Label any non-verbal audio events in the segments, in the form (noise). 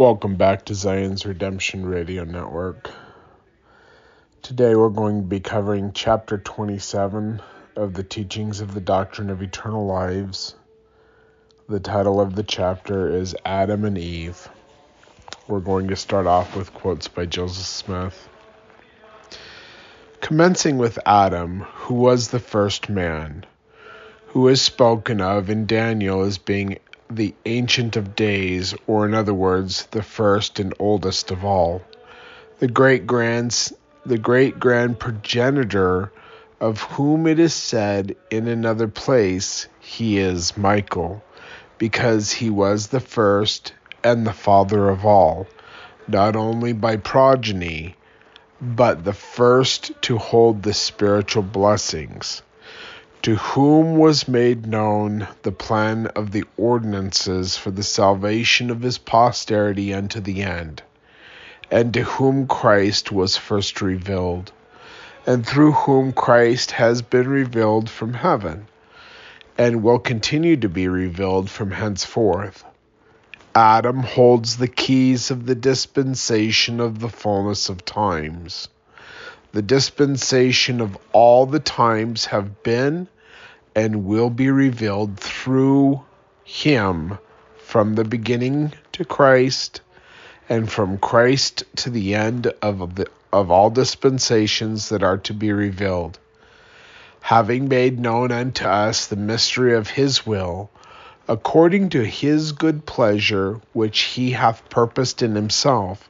Welcome back to Zion's Redemption Radio Network. Today we're going to be covering chapter 27 of the Teachings of the Doctrine of Eternal Lives. The title of the chapter is Adam and Eve. We're going to start off with quotes by Joseph Smith. Commencing with Adam, who was the first man, who is spoken of in Daniel as being the Ancient of Days, or in other words, the first and oldest of all, the great grands, the great grand progenitor of whom it is said in another place, he is Michael, because he was the first and the father of all, not only by progeny, but the first to hold the spiritual blessings to whom was made known the plan of the ordinances for the salvation of his posterity unto the end, and to whom Christ was first revealed, and through whom Christ has been revealed from heaven, and will continue to be revealed from henceforth. Adam holds the keys of the dispensation of the fullness of times the dispensation of all the times have been and will be revealed through him from the beginning to Christ and from Christ to the end of the of all dispensations that are to be revealed. Having made known unto us the mystery of his will according to his good pleasure which he hath purposed in himself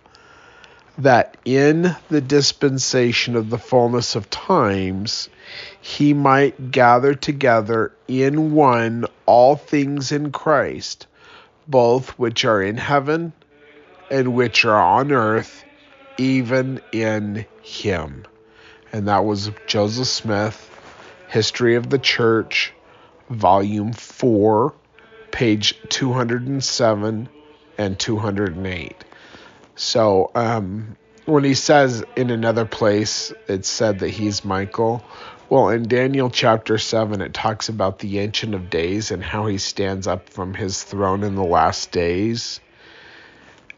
that in the dispensation of the fullness of times he might gather together in one all things in Christ, both which are in heaven and which are on earth, even in him. And that was Joseph Smith, History of the Church, Volume 4, page 207 and 208. So um, when he says in another place, it's said that he's Michael. Well, in Daniel chapter 7, it talks about the Ancient of Days and how he stands up from his throne in the last days.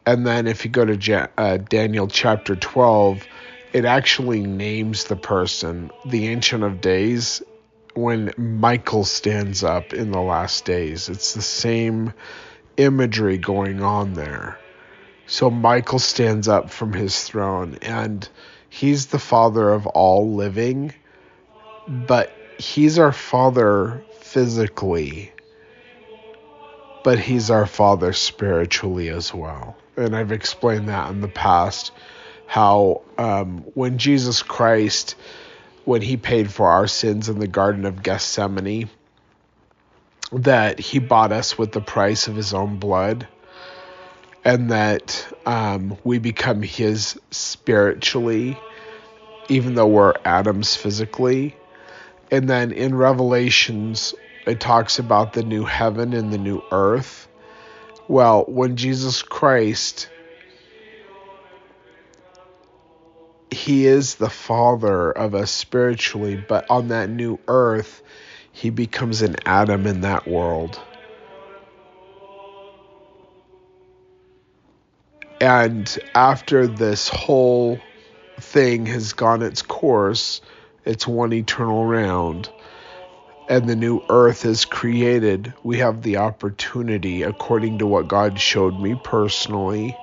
And then if you go to uh, Daniel chapter 12, it actually names the person, the Ancient of Days, when Michael stands up in the last days. It's the same imagery going on there. So Michael stands up from his throne and he's the father of all living, but he's our father physically, but he's our father spiritually as well. And I've explained that in the past how um, when Jesus Christ, when he paid for our sins in the Garden of Gethsemane, that he bought us with the price of his own blood and that um, we become his spiritually, even though we're Adam's physically. And then in Revelations, it talks about the new heaven and the new earth. Well, when Jesus Christ, he is the father of us spiritually, but on that new earth, he becomes an Adam in that world. And after this whole thing has gone its course, it's one eternal round, and the new earth is created, we have the opportunity, according to what God showed me personally,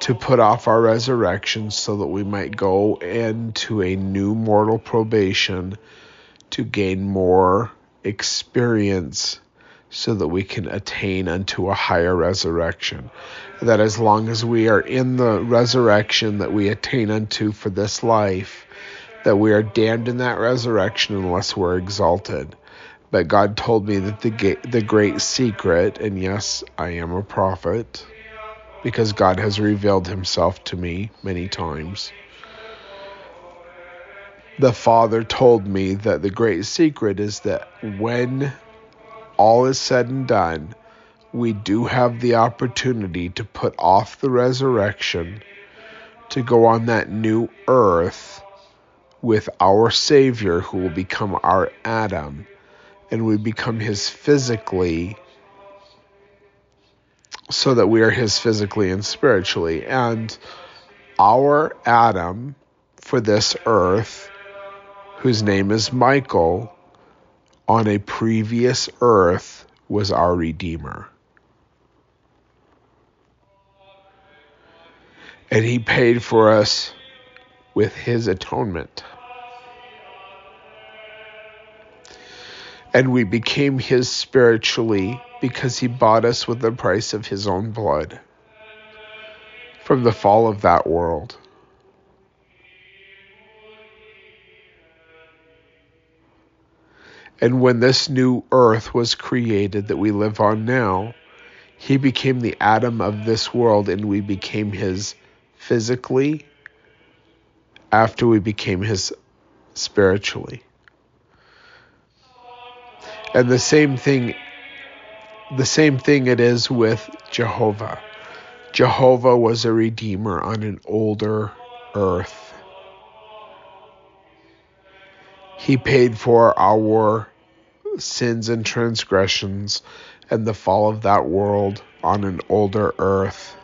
to put off our resurrection so that we might go into a new mortal probation to gain more experience so that we can attain unto a higher resurrection. That as long as we are in the resurrection that we attain unto for this life, that we are damned in that resurrection unless we're exalted. But God told me that the the great secret, and yes, I am a prophet, because God has revealed Himself to me many times. The Father told me that the great secret is that when all is said and done, we do have the opportunity to put off the resurrection, to go on that new earth with our Savior who will become our Adam, and we become his physically so that we are his physically and spiritually. And our Adam for this earth, whose name is Michael, on a previous earth was our Redeemer. And he paid for us with his atonement. And we became his spiritually because he bought us with the price of his own blood from the fall of that world. And when this new earth was created that we live on now, he became the Adam of this world and we became his physically after we became his spiritually. And the same thing the same thing it is with Jehovah. Jehovah was a redeemer on an older earth. He paid for our sins and transgressions and the fall of that world on an older earth.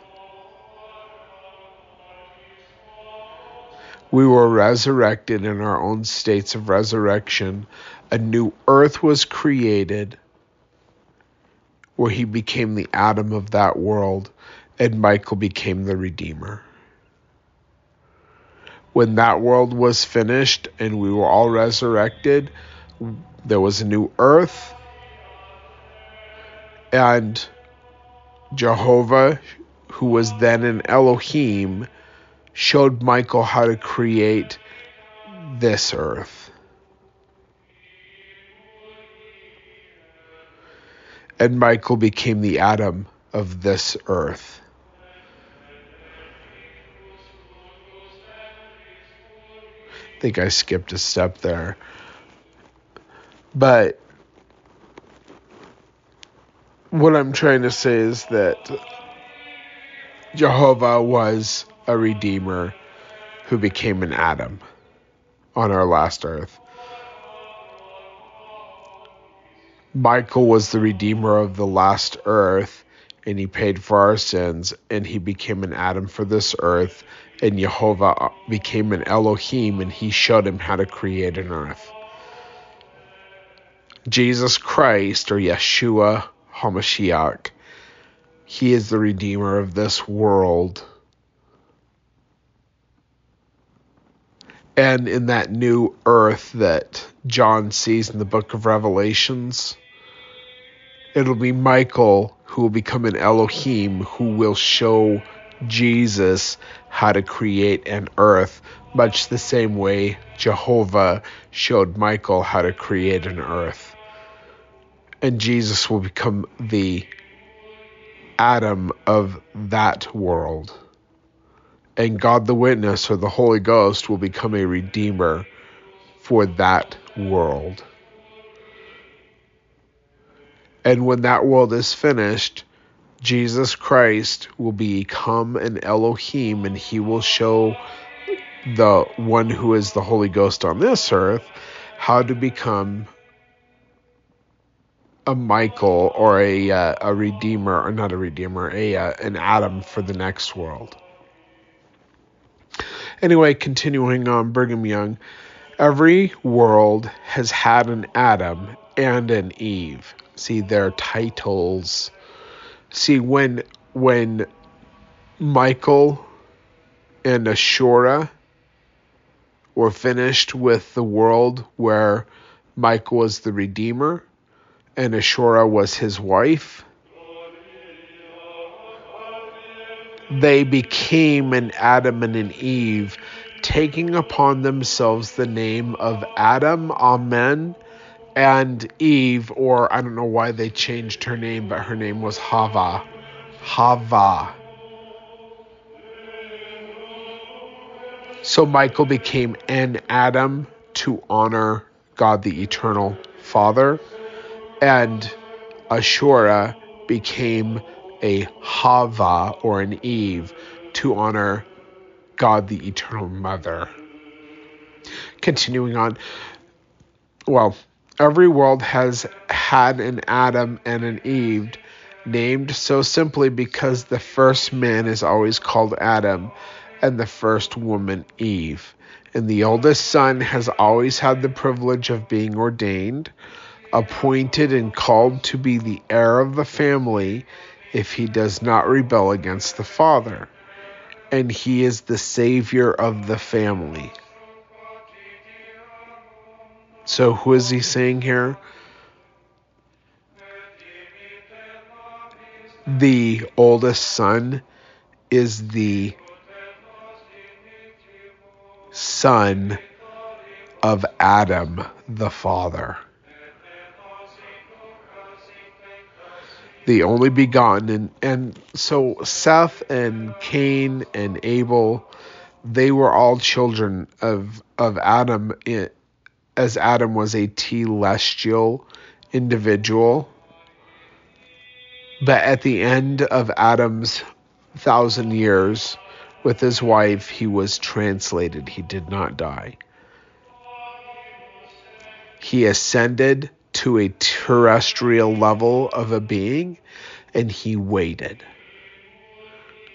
We were resurrected in our own states of resurrection. A new earth was created where he became the Adam of that world, and Michael became the Redeemer. When that world was finished and we were all resurrected, there was a new earth, and Jehovah, who was then an Elohim, showed Michael how to create this earth. and Michael became the Adam of this earth. I think I skipped a step there. But what I'm trying to say is that Jehovah was a redeemer who became an Adam on our last earth. Michael was the redeemer of the last earth, and he paid for our sins, and he became an Adam for this earth, and Jehovah became an Elohim, and he showed him how to create an earth. Jesus Christ, or Yeshua HaMashiach, he is the redeemer of this world. And in that new earth that John sees in the book of Revelations, it'll be Michael who will become an Elohim who will show Jesus how to create an earth, much the same way Jehovah showed Michael how to create an earth. And Jesus will become the Adam of that world. And God the Witness or the Holy Ghost will become a Redeemer for that world. And when that world is finished, Jesus Christ will become an Elohim and he will show the one who is the Holy Ghost on this earth how to become a Michael or a uh, a redeemer or not a redeemer, a uh, an Adam for the next world. Anyway, continuing on Brigham Young, every world has had an Adam and an Eve see their titles. See when when Michael and Ashura were finished with the world where Michael was the redeemer and Ashura was his wife. They became an Adam and an Eve, taking upon themselves the name of Adam, Amen, and Eve, or I don't know why they changed her name, but her name was Hava. Hava. So Michael became an Adam to honor God the Eternal Father, and Ashura became a Hava or an Eve to honor God the Eternal Mother. Continuing on, well, every world has had an Adam and an Eve, named so simply because the first man is always called Adam and the first woman Eve. And the oldest son has always had the privilege of being ordained, appointed, and called to be the heir of the family if he does not rebel against the father. And he is the savior of the family. So, who is he saying here? The oldest son is the son of Adam the father. The only begotten. And, and so Seth and Cain and Abel, they were all children of, of Adam, as Adam was a telestial individual. But at the end of Adam's thousand years, with his wife, he was translated. He did not die. He ascended to a terrestrial level of a being and he waited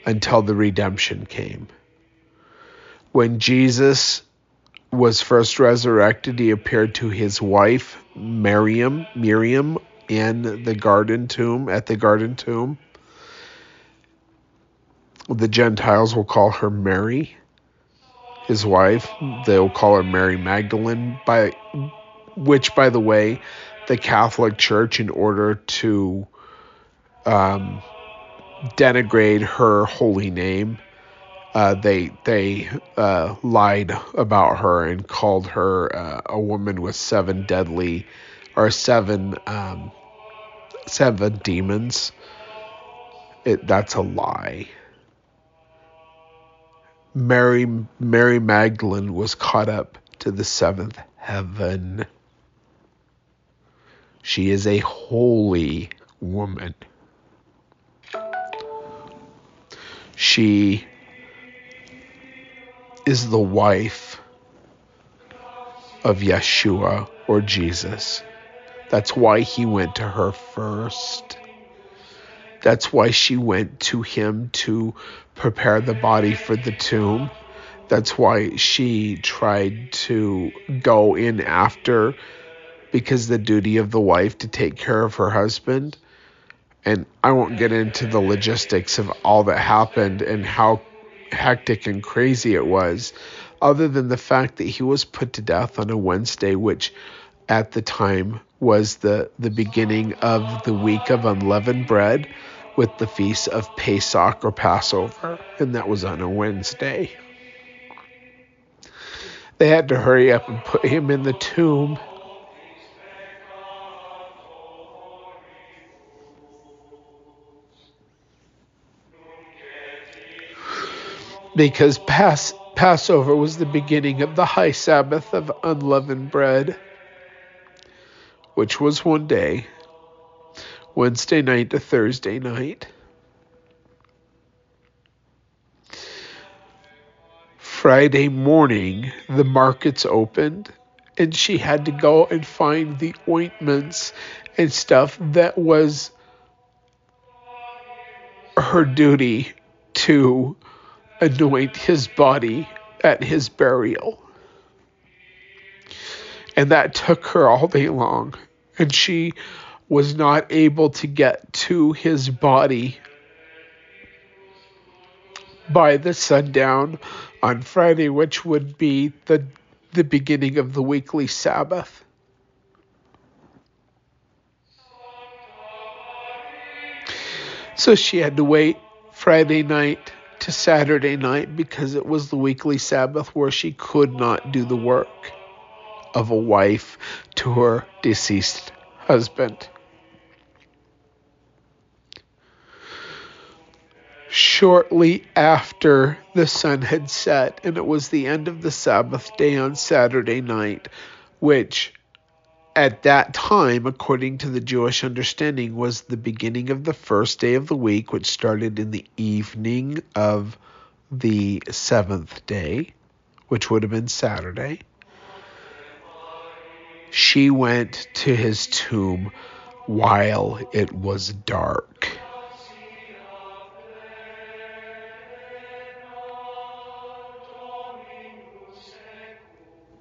until the redemption came. When Jesus was first resurrected, he appeared to his wife, Miriam, Miriam, in the garden tomb, at the garden tomb the Gentiles will call her Mary, his wife. They'll call her Mary Magdalene, by which, by the way, the Catholic Church, in order to um, denigrate her holy name, uh, they they uh, lied about her and called her uh, a woman with seven deadly or seven um, seven demons. It, that's a lie. Mary Mary Magdalene was caught up to the seventh heaven. She is a holy woman. She is the wife of Yeshua or Jesus. That's why he went to her first. That's why she went to him to prepare the body for the tomb. That's why she tried to go in after because the duty of the wife to take care of her husband. And I won't get into the logistics of all that happened and how hectic and crazy it was, other than the fact that he was put to death on a Wednesday, which at the time was the, the beginning of the week of unleavened bread with the feast of Pesach or Passover, and that was on a Wednesday. They had to hurry up and put him in the tomb. Because Pass- Passover was the beginning of the high Sabbath of unleavened bread, which was one day Wednesday night to Thursday night. Friday morning, the markets opened, and she had to go and find the ointments and stuff that was her duty to anoint his body at his burial. And that took her all day long. And she was not able to get to his body by the sundown on Friday, which would be the the beginning of the weekly Sabbath. So she had to wait Friday night to Saturday night because it was the weekly Sabbath where she could not do the work of a wife to her deceased husband. shortly after the sun had set, and it was the end of the Sabbath day on Saturday night, which at that time, according to the Jewish understanding, was the beginning of the first day of the week, which started in the evening of the seventh day, which would have been Saturday. She went to his tomb while it was dark.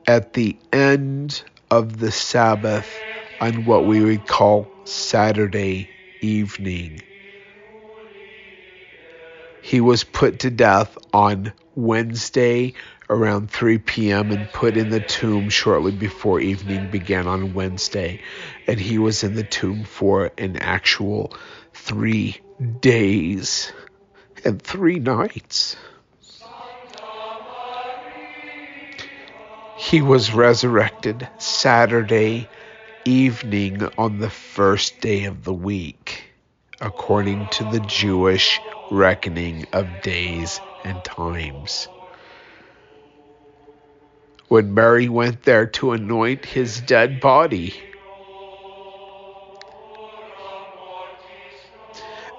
At the end of the Sabbath, on what we would call Saturday evening, he was put to death on Wednesday around 3 p.m. and put in the tomb shortly before evening began on Wednesday. And he was in the tomb for an actual three days and three nights. He was resurrected Saturday evening on the first day of the week, according to the Jewish reckoning of days and times. When Mary went there to anoint his dead body,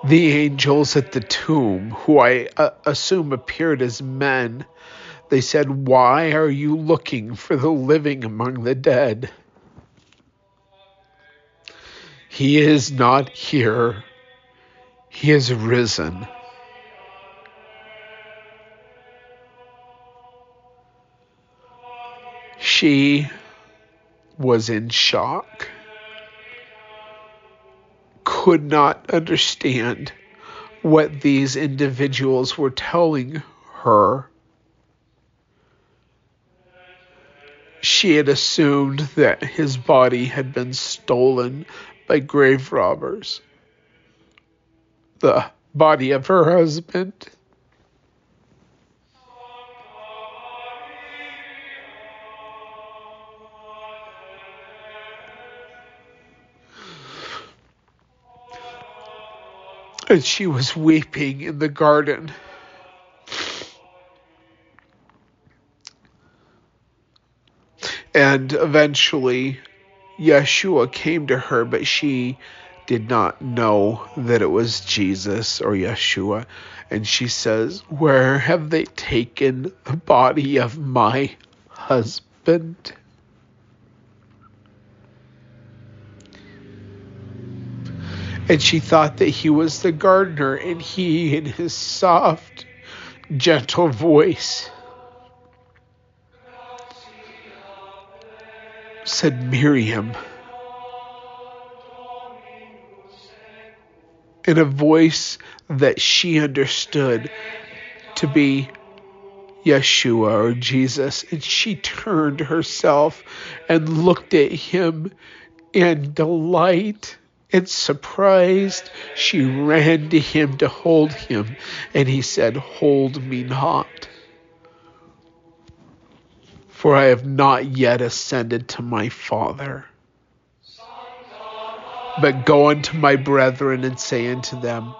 the angels at the tomb, who I uh, assume appeared as men, they said, Why are you looking for the living among the dead? He is not here, he is risen. She was in shock, could not understand what these individuals were telling her. She had assumed that his body had been stolen by grave robbers. The body of her husband. and she was weeping in the garden. And eventually, Yeshua came to her, but she did not know that it was Jesus or Yeshua. And she says, Where have they taken the body of my husband? and she thought that he was the gardener, and he, in his soft, gentle voice, said, Miriam. In a voice that she understood to be Yeshua or Jesus, and she turned herself and looked at him in delight and surprised, she ran to him to hold him, and he said, Hold me not, for I have not yet ascended to my Father. But go unto my brethren and say unto them,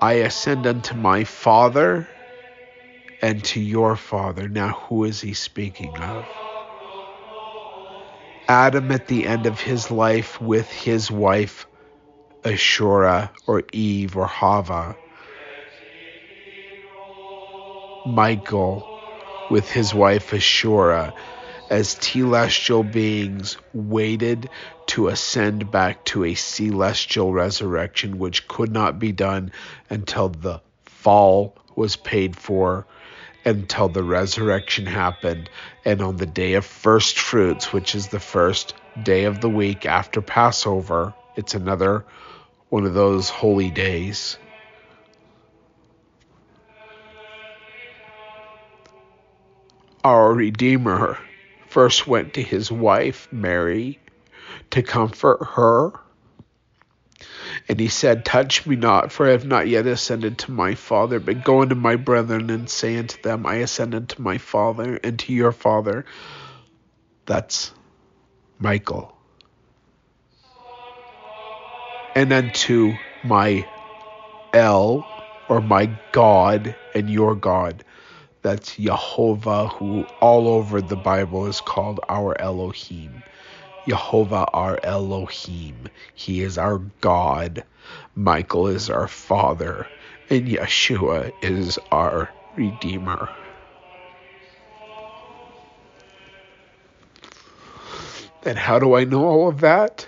I ascend unto my Father and to your Father. Now, who is he speaking of? Adam at the end of his life with his wife Ashura or Eve or Hava. Michael with his wife Ashura as celestial beings waited to ascend back to a celestial resurrection, which could not be done until the fall was paid for, until the resurrection happened. And on the day of first fruits, which is the first day of the week after Passover, it's another one of those holy days. Our Redeemer first went to his wife, Mary, to comfort her. And he said, Touch me not, for I have not yet ascended to my Father, but go unto my brethren and say unto them, I ascended to my Father and to your Father. That's Michael and unto my El or my God and your God. That's Jehovah, who all over the Bible is called our Elohim. Jehovah, our Elohim. He is our God. Michael is our Father. And Yeshua is our Redeemer. And how do I know all of that?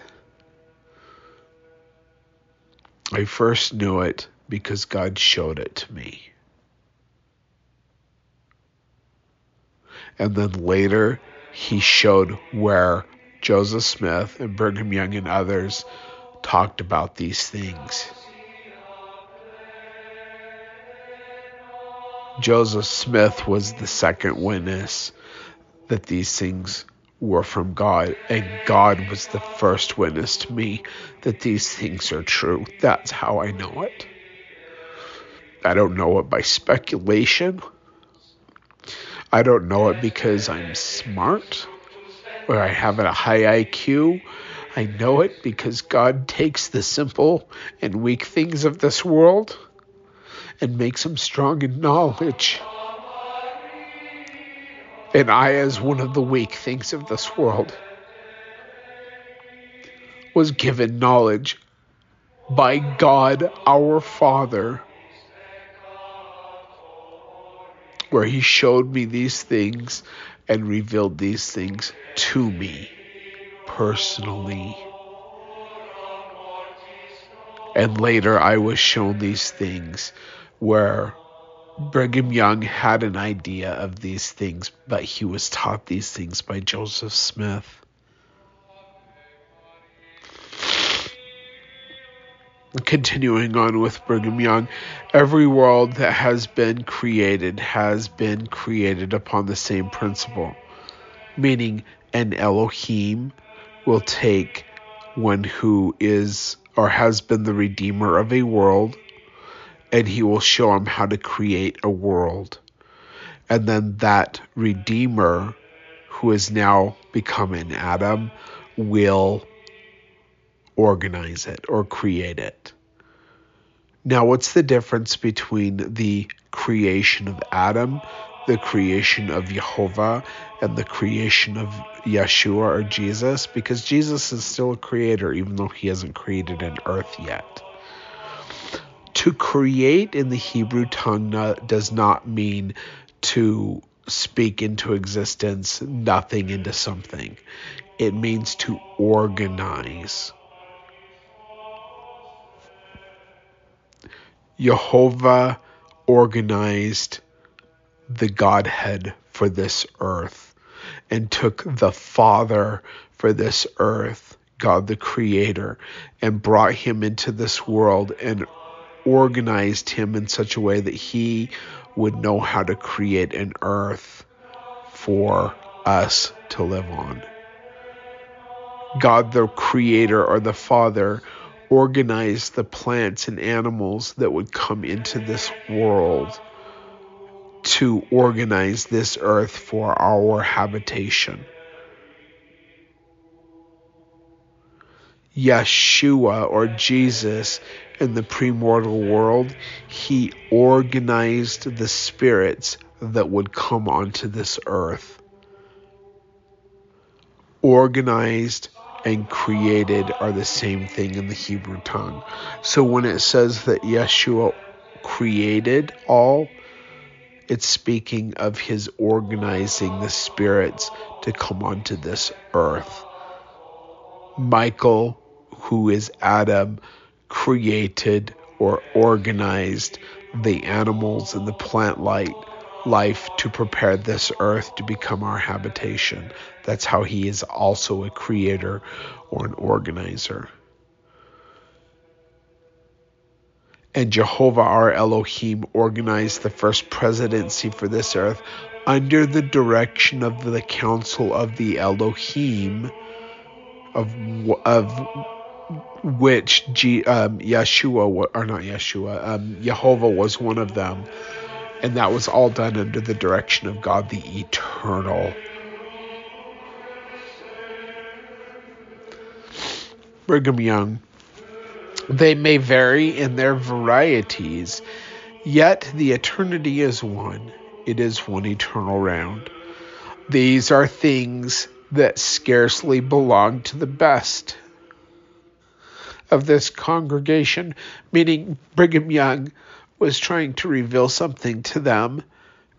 I first knew it because God showed it to me. And then later, he showed where Joseph Smith and Brigham Young and others talked about these things. Joseph Smith was the second witness that these things were from God, and God was the first witness to me that these things are true. That's how I know it. I don't know it by speculation. I don't know it because I'm smart or I have a high IQ. I know it because God takes the simple and weak things of this world and makes them strong in knowledge. And I, as one of the weak things of this world, was given knowledge by God our Father, where He showed me these things and revealed these things to me personally. And later I was shown these things where Brigham Young had an idea of these things, but he was taught these things by Joseph Smith. Continuing on with Brigham Young, every world that has been created has been created upon the same principle, meaning an Elohim will take one who is or has been the redeemer of a world and he will show him how to create a world. And then that Redeemer, who has now become an Adam, will organize it or create it. Now, what's the difference between the creation of Adam, the creation of Jehovah, and the creation of Yeshua or Jesus? Because Jesus is still a creator, even though he hasn't created an earth yet. To create in the Hebrew tongue does not mean to speak into existence nothing into something. It means to organize. Jehovah organized the Godhead for this earth and took the Father for this earth, God the Creator, and brought him into this world and organized him in such a way that he would know how to create an earth for us to live on. God, the creator or the father, organized the plants and animals that would come into this world to organize this earth for our habitation. Yeshua or Jesus in the premortal world, he organized the spirits that would come onto this earth. Organized and created are the same thing in the Hebrew tongue. So when it says that Yeshua created all, it's speaking of his organizing the spirits to come onto this earth. Michael, who is Adam, created or organized the animals and the plant light life to prepare this earth to become our habitation. That's how he is also a creator or an organizer. And Jehovah our Elohim organized the first presidency for this earth under the direction of the council of the Elohim of of which G, um, Yeshua or not Yeshua, um, Jehovah was one of them, and that was all done under the direction of God the Eternal. Brigham Young. They may vary in their varieties, yet the eternity is one. It is one eternal round. These are things that scarcely belong to the best of this congregation, meaning Brigham Young was trying to reveal something to them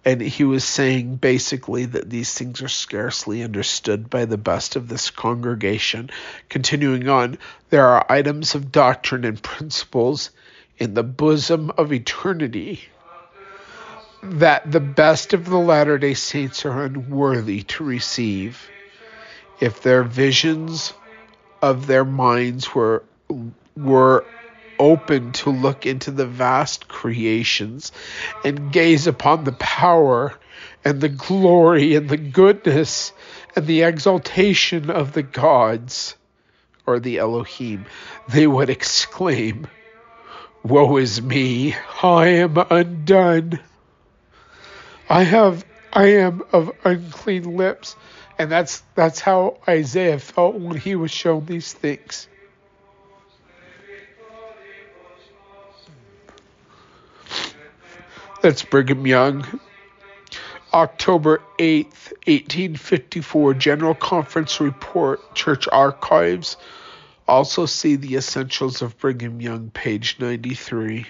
and he was saying basically that these things are scarcely understood by the best of this congregation. Continuing on, there are items of doctrine and principles in the bosom of eternity that the best of the Latter day Saints are unworthy to receive. If their visions of their minds were were open to look into the vast creations and gaze upon the power and the glory and the goodness and the exaltation of the gods or the Elohim, they would exclaim, Woe is me, I am undone. I have I am of unclean lips. And that's that's how Isaiah felt when he was shown these things. That's Brigham Young. October 8th, 1854, General Conference Report, Church Archives. Also see the Essentials of Brigham Young, page 93.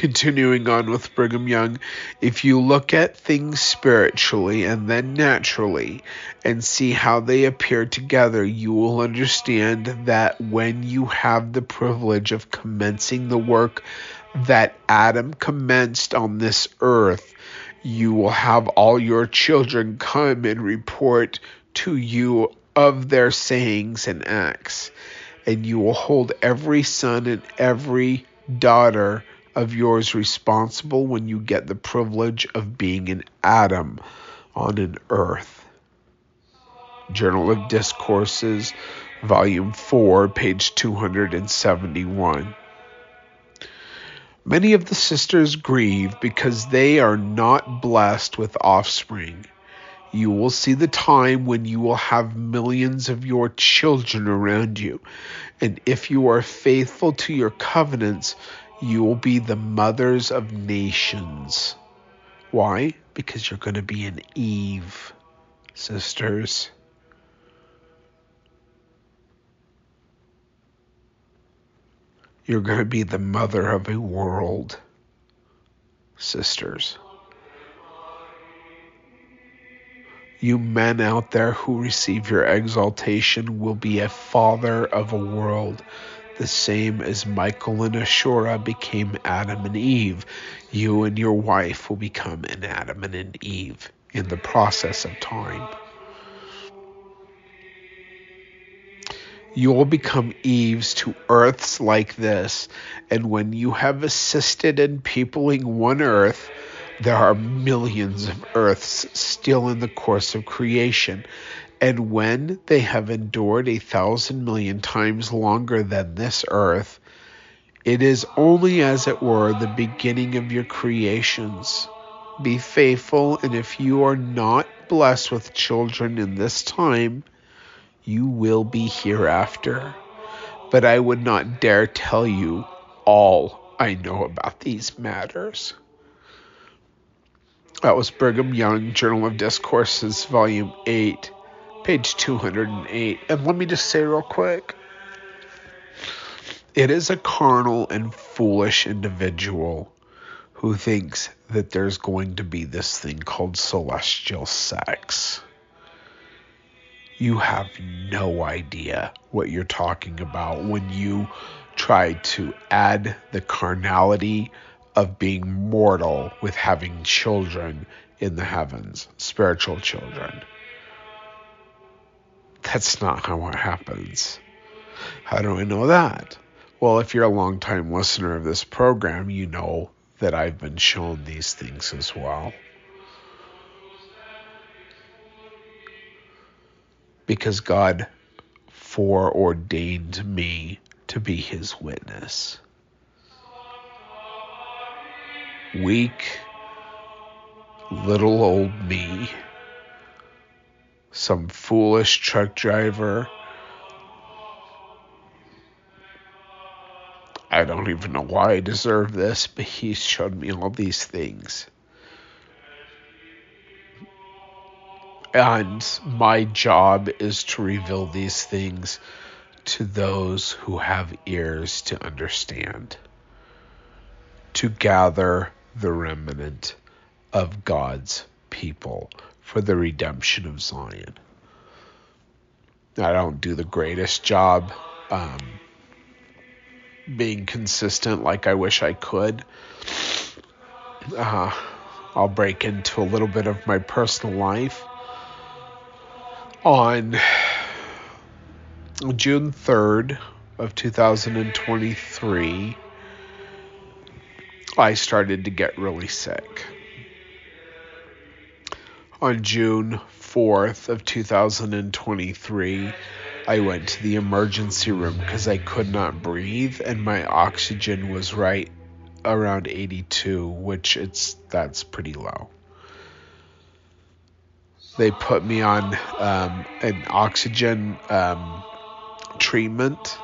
Continuing on with Brigham Young, if you look at things spiritually and then naturally and see how they appear together, you will understand that when you have the privilege of commencing the work that Adam commenced on this earth, you will have all your children come and report to you of their sayings and acts, and you will hold every son and every daughter of yours responsible when you get the privilege of being an Adam on an earth. Journal of Discourses, Volume 4, page 271. Many of the sisters grieve because they are not blessed with offspring. You will see the time when you will have millions of your children around you. And if you are faithful to your covenants, you will be the mothers of nations. Why? Because you're going to be an Eve, sisters. You're going to be the mother of a world, sisters. You men out there who receive your exaltation will be a father of a world the same as Michael and Ashura became Adam and Eve. You and your wife will become an Adam and an Eve in the process of time. You will become Eves to earths like this, and when you have assisted in peopling one earth, there are millions of earths still in the course of creation, and when they have endured a thousand million times longer than this earth, it is only as it were the beginning of your creations. Be faithful, and if you are not blessed with children in this time, you will be hereafter. But I would not dare tell you all I know about these matters. That was Brigham Young, Journal of Discourses, Volume 8 page 208. And let me just say real quick it is a carnal and foolish individual who thinks that there's going to be this thing called celestial sex. You have no idea what you're talking about when you try to add the carnality of being mortal with having children in the heavens, spiritual children. That's not how it happens. How do I know that? Well, if you're a long-time listener of this program, you know that I've been shown these things as well. Because God foreordained me to be his witness. Weak, little old me some foolish truck driver. I don't even know why I deserve this, but he showed me all these things. And my job is to reveal these things to those who have ears to understand. to gather the remnant of God's people for the redemption of Zion. I don't do the greatest job um, being consistent like I wish I could. Uh, I'll break into a little bit of my personal life. On June 3rd of 2023, I started to get really sick. On June 4th of 2023, I went to the emergency room because I could not breathe and my oxygen was right around 82, which it's that's pretty low. They put me on um, an oxygen um, treatment,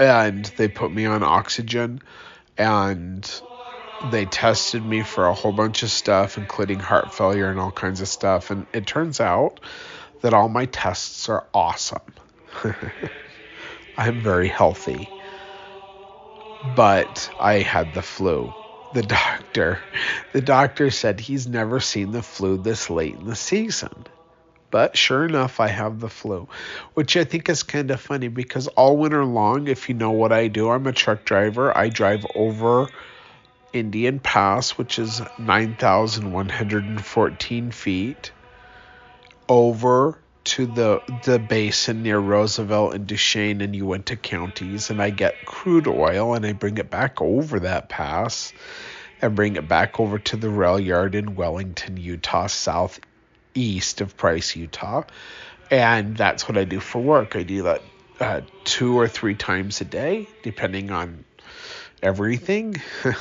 and they put me on oxygen, and they tested me for a whole bunch of stuff, including heart failure and all kinds of stuff. And it turns out that all my tests are awesome. (laughs) I'm very healthy. But I had the flu. The doctor, the doctor said he's never seen the flu this late in the season. But sure enough, I have the flu, which I think is kind of funny because all winter long, if you know what I do, I'm a truck driver. I drive over Indian Pass, which is 9,114 feet, over to the the basin near Roosevelt and Duchesne and Uintah counties, and I get crude oil and I bring it back over that pass and bring it back over to the rail yard in Wellington, Utah, southeast of Price, Utah, and that's what I do for work. I do that uh, two or three times a day, depending on everything. (laughs)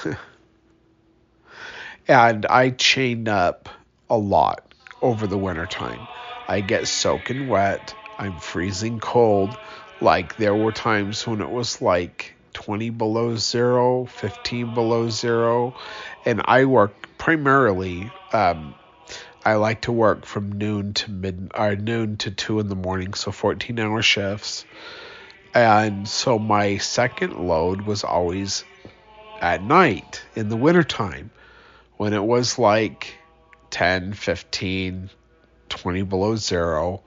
and I chain up a lot over the winter time. I get soaking wet. I'm freezing cold. Like there were times when it was like 20 below zero, 15 below zero, and I work primarily. Um, I like to work from noon to mid or uh, noon to two in the morning, so 14 hour shifts. And so my second load was always at night in the wintertime when it was like 10, 15, 20 below zero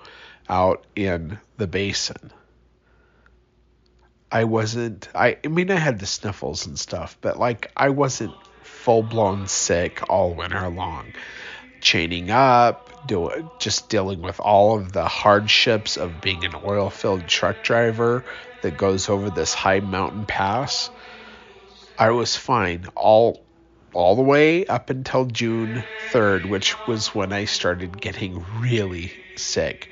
out in the basin. I wasn't I, I mean I had the sniffles and stuff, but like I wasn't full blown sick all winter long. Chaining up, do, just dealing with all of the hardships of being an oil filled truck driver that goes over this high mountain pass. I was fine all all the way up until June 3rd, which was when I started getting really sick.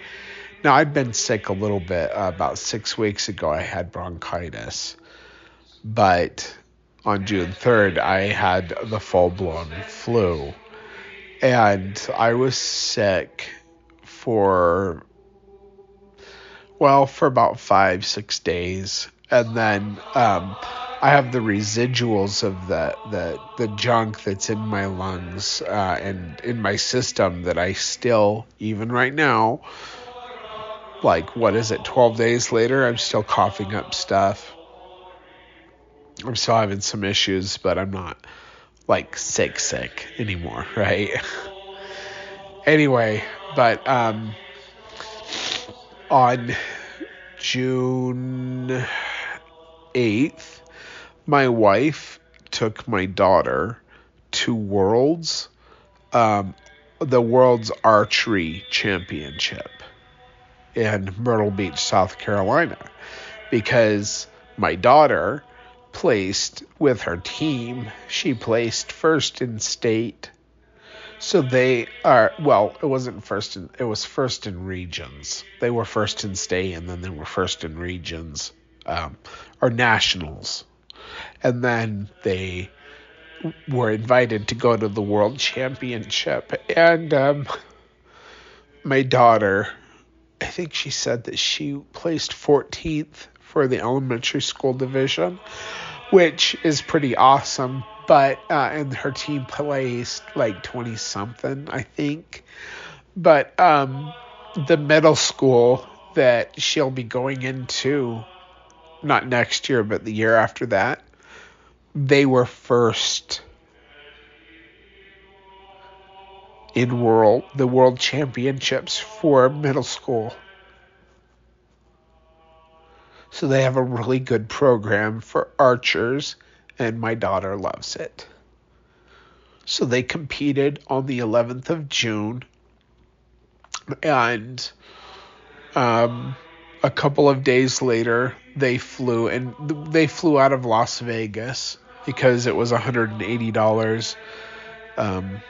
Now, I've been sick a little bit. Uh, about six weeks ago, I had bronchitis. But on June 3rd, I had the full blown flu. And I was sick for, well, for about five, six days. And then um, I have the residuals of the the the junk that's in my lungs uh, and in my system that I still even right now like what is it 12 days later I'm still coughing up stuff. I'm still having some issues but I'm not like sick sick anymore (laughs) right? Anyway but um on June 8th my wife took my daughter to Worlds, um, the World's Archery Championship in Myrtle Beach, South Carolina, because my daughter placed with her team, she placed first in state. So they are well, it wasn't first in it was first in regions. They were first in state and then they were first in regions. Um, or nationals and then they were invited to go to the world championship. And um, my daughter i think she said that she placed 14th for the elementary school division which is pretty awesome. But uh, and her team placed like 20 something i think. But um, the middle school that she'll be going into not next year but the year after that they were first in world the world championships for middle school. So they have a really good program for archers and my daughter loves it. So they competed on the 11th of June and um, a couple of days later they flew and they flew out of Las Vegas because it was $180 um,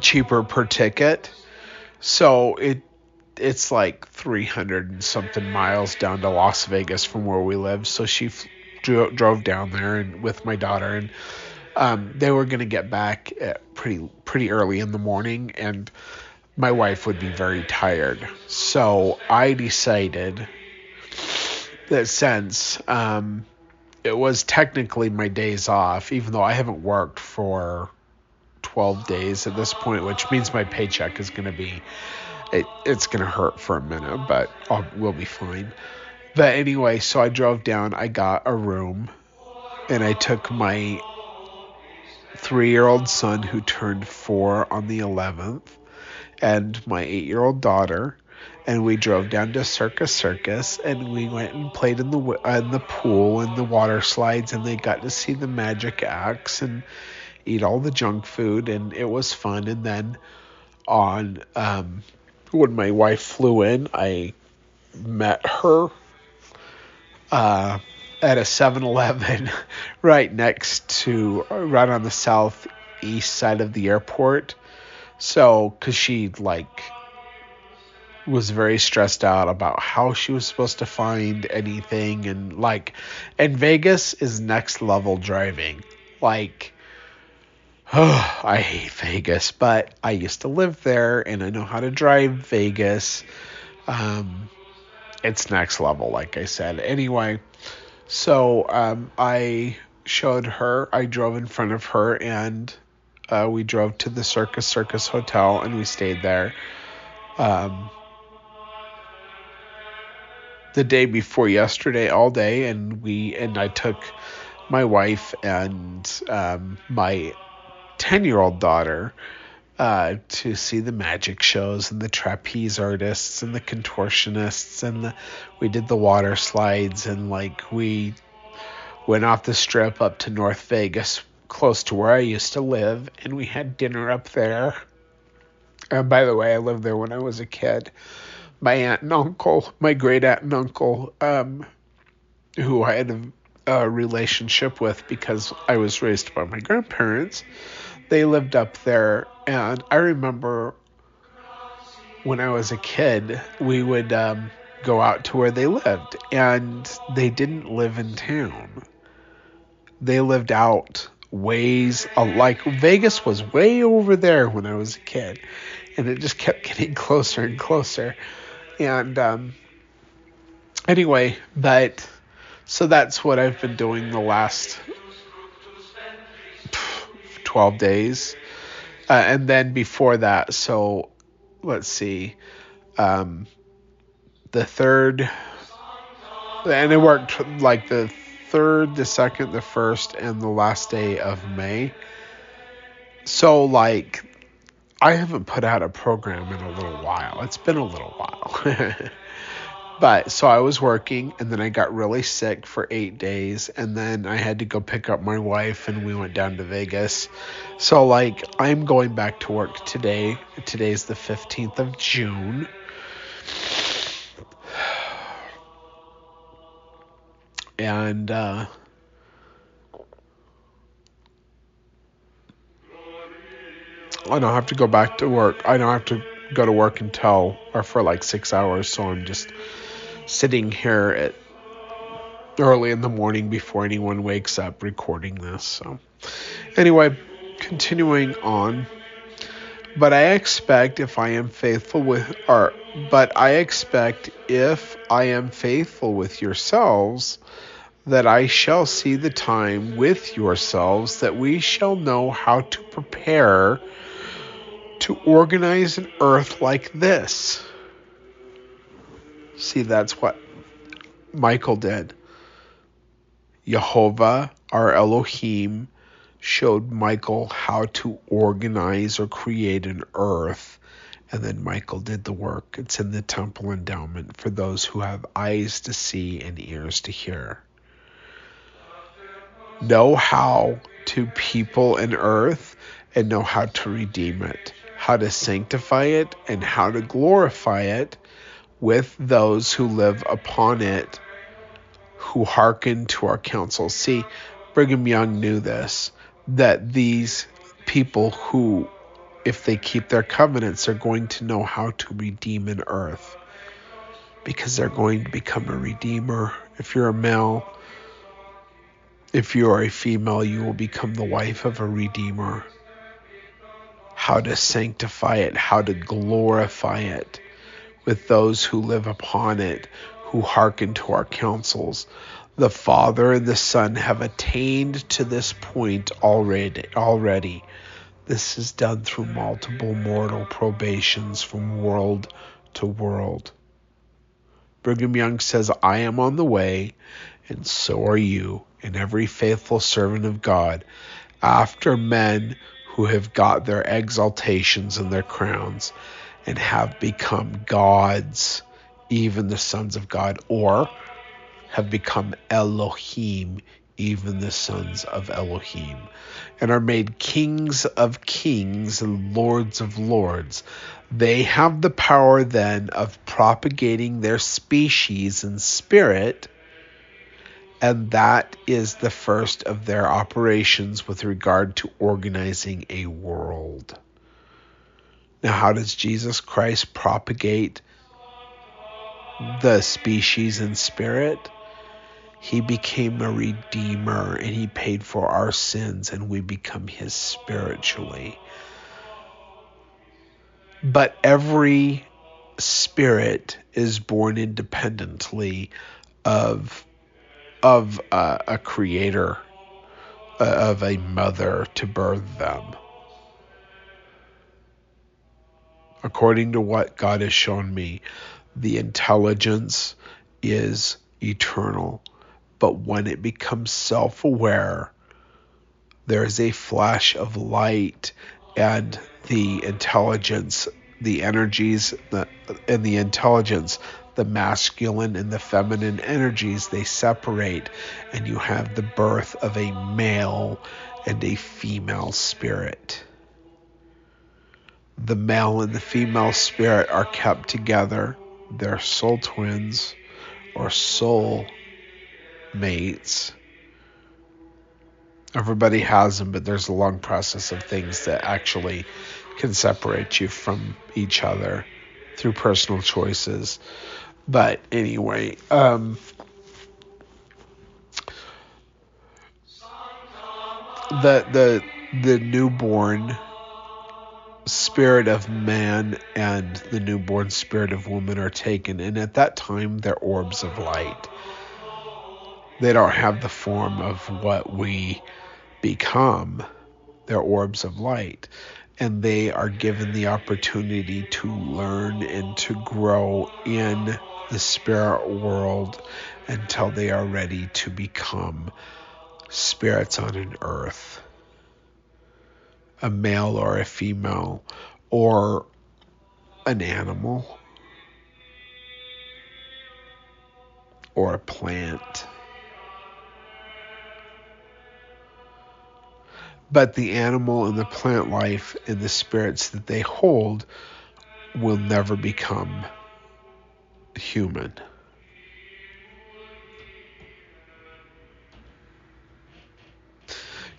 cheaper per ticket. So it it's like 300 and something miles down to Las Vegas from where we live. So she f- dro- drove down there and with my daughter and um, they were going to get back pretty pretty early in the morning and my wife would be very tired. So I decided since um, it was technically my days off, even though I haven't worked for 12 days at this point, which means my paycheck is going to be, it, it's going to hurt for a minute, but I'll, we'll be fine. But anyway, so I drove down, I got a room, and I took my three year old son who turned four on the 11th, and my eight year old daughter and we drove down to Circus Circus and we went and played in the uh, in the pool and the water slides and they got to see the magic acts and eat all the junk food and it was fun. And then on um, when my wife flew in I met her uh, at a 7-Eleven (laughs) right next to right on the southeast side of the airport. So cuz she like was very stressed out about how she was supposed to find anything and like and Vegas is next level driving. Like oh, (sighs) I hate Vegas, but I used to live there and I know how to drive Vegas. Um it's next level like I said. Anyway, so um I showed her, I drove in front of her and uh, we drove to the Circus Circus Hotel and we stayed there. Um, the day before yesterday all day, and we and I took my wife and um, my ten year old daughter uh, to see the magic shows and the trapeze artists and the contortionists and the, we did the water slides and like we went off the strip up to North Vegas close to where I used to live and we had dinner up there. And by the way, I lived there when I was a kid my aunt and uncle, my great aunt and uncle, um, who I had a, a relationship with because I was raised by my grandparents. They lived up there, and I remember when I was a kid, we would um, go out to where they lived, and they didn't live in town. They lived out ways uh, like Vegas was way over there when I was a kid, and it just kept (laughs) getting closer and closer. And um, anyway, but so that's what I've been doing the last 12 days. Uh, and then before that, so let's see, um, the third, and it worked like the third, the second, the first, and the last day of May. So, like, I haven't put out a program in a little while. It's been a little while. (laughs) but so I was working and then I got really sick for eight days and then I had to go pick up my wife and we went down to Vegas. So like I'm going back to work today. Today's the 15th of June. (sighs) And uh I don't have to go back to work. I don't have to go to work until or for like six hours. So I'm just sitting here at early in the morning before anyone wakes up recording this. So anyway, continuing on. But I expect if I am faithful with or but I expect if I am faithful with yourselves that I shall see the time with yourselves that we shall know how to prepare to organize an earth like this. See, that's what Michael did. Jehovah, our Elohim, showed Michael how to organize or create an earth, and then Michael did the work. It's in the temple endowment for those who have eyes to see and ears to hear. Know how to people an earth and know how to redeem it, how to sanctify it, and how to glorify it with those who live upon it who hearken to our counsel. See, Brigham Young knew this that these people who, if they keep their covenants, are going to know how to redeem an earth because they're going to become a redeemer. If you're a male, if you are a female, you will become the wife of a redeemer. How to sanctify it, how to glorify it with those who live upon it, who hearken to our counsels. The Father and the Son have attained to this point already. Already, this is done through multiple mortal probations from world to world. Brigham Young says, I am on the way, and so are you, and every faithful servant of God, after men who have got their exaltations and their crowns and have become gods, even the sons of God, or have become Elohim, even the sons of Elohim, and are made kings of kings and lords of lords. They have the power then of propagating their species in spirit, and that is the first of their operations with regard to organizing a world. Now, how does Jesus Christ propagate the species in spirit? He became a redeemer and he paid for our sins, and we become his spiritually. But every spirit is born independently of of uh, a creator, uh, of a mother to birth them. according to what God has shown me, the intelligence is eternal. But when it becomes self aware, there is a flash of light, and the intelligence, the energies, and the intelligence, the masculine and the feminine energies, they separate, and you have the birth of a male and a female spirit the male and the female spirit are kept together. They're soul twins or soul mates. Everybody has them, but there's a long process of things that actually can separate you from each other through personal choices. But anyway, um, the the the newborn spirit of man and the newborn spirit of woman are taken, and at that time they're orbs of light. They don't have the form of what we become, they're orbs of light. And they are given the opportunity to learn and to grow in the spirit world until they are ready to become spirits on an earth a male or a female or an animal or a plant. But the animal and the plant life and the spirits that they hold will never become human.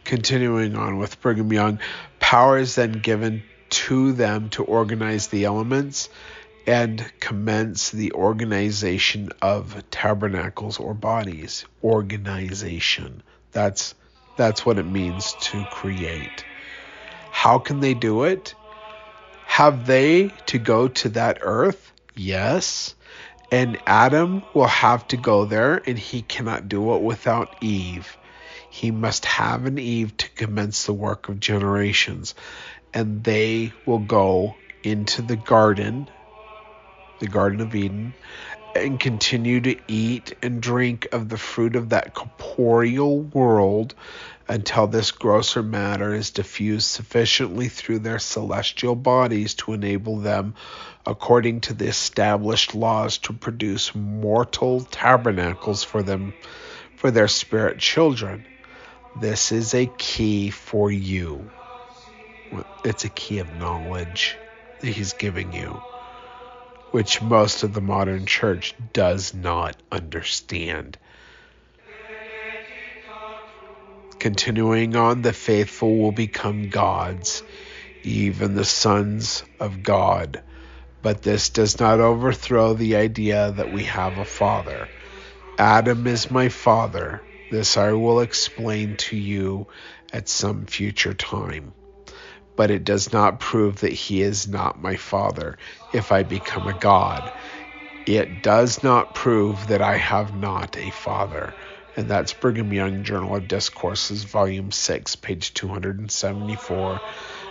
Continuing on with Brigham Young, power is then given to them to organize the elements and commence the organization of tabernacles or bodies. Organization. That's that's what it means to create. How can they do it? Have they to go to that earth? Yes. And Adam will have to go there, and he cannot do it without Eve he must have an Eve to commence the work of generations. And they will go into the garden, the Garden of Eden, and continue to eat and drink of the fruit of that corporeal world until this grosser matter is diffused sufficiently through their celestial bodies to enable them, according to the established laws, to produce mortal tabernacles for them for their spirit children. This is a key for you. It's a key of knowledge that he's giving you, which most of the modern church does not understand. Continuing on, the faithful will become gods, even the sons of God. But this does not overthrow the idea that we have a father. Adam is my father. This I will explain to you at some future time. But it does not prove that he is not my father if I become a god. It does not prove that I have not a father and that's Brigham Young Journal of Discourses, Volume 6, page 274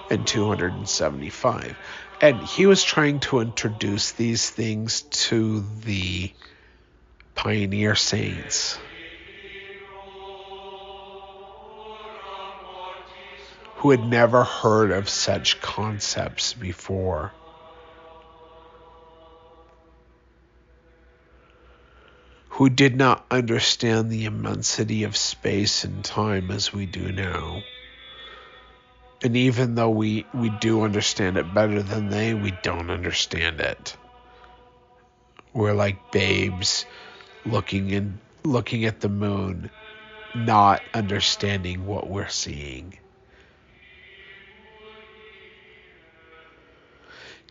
and 275. And he was trying to introduce these things to the pioneer saints. Who had never heard of such concepts before. Who did not understand the immensity of space and time as we do now. And even though we, we do understand it better than they, we don't understand it. We're like babes looking in looking at the moon, not understanding what we're seeing.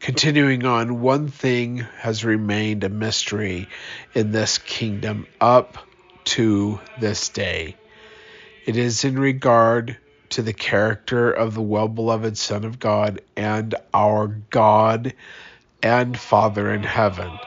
Continuing on, one thing has remained a mystery in this kingdom up to this day. It is in regard to the character of the well beloved Son of God and our God and Father in heaven.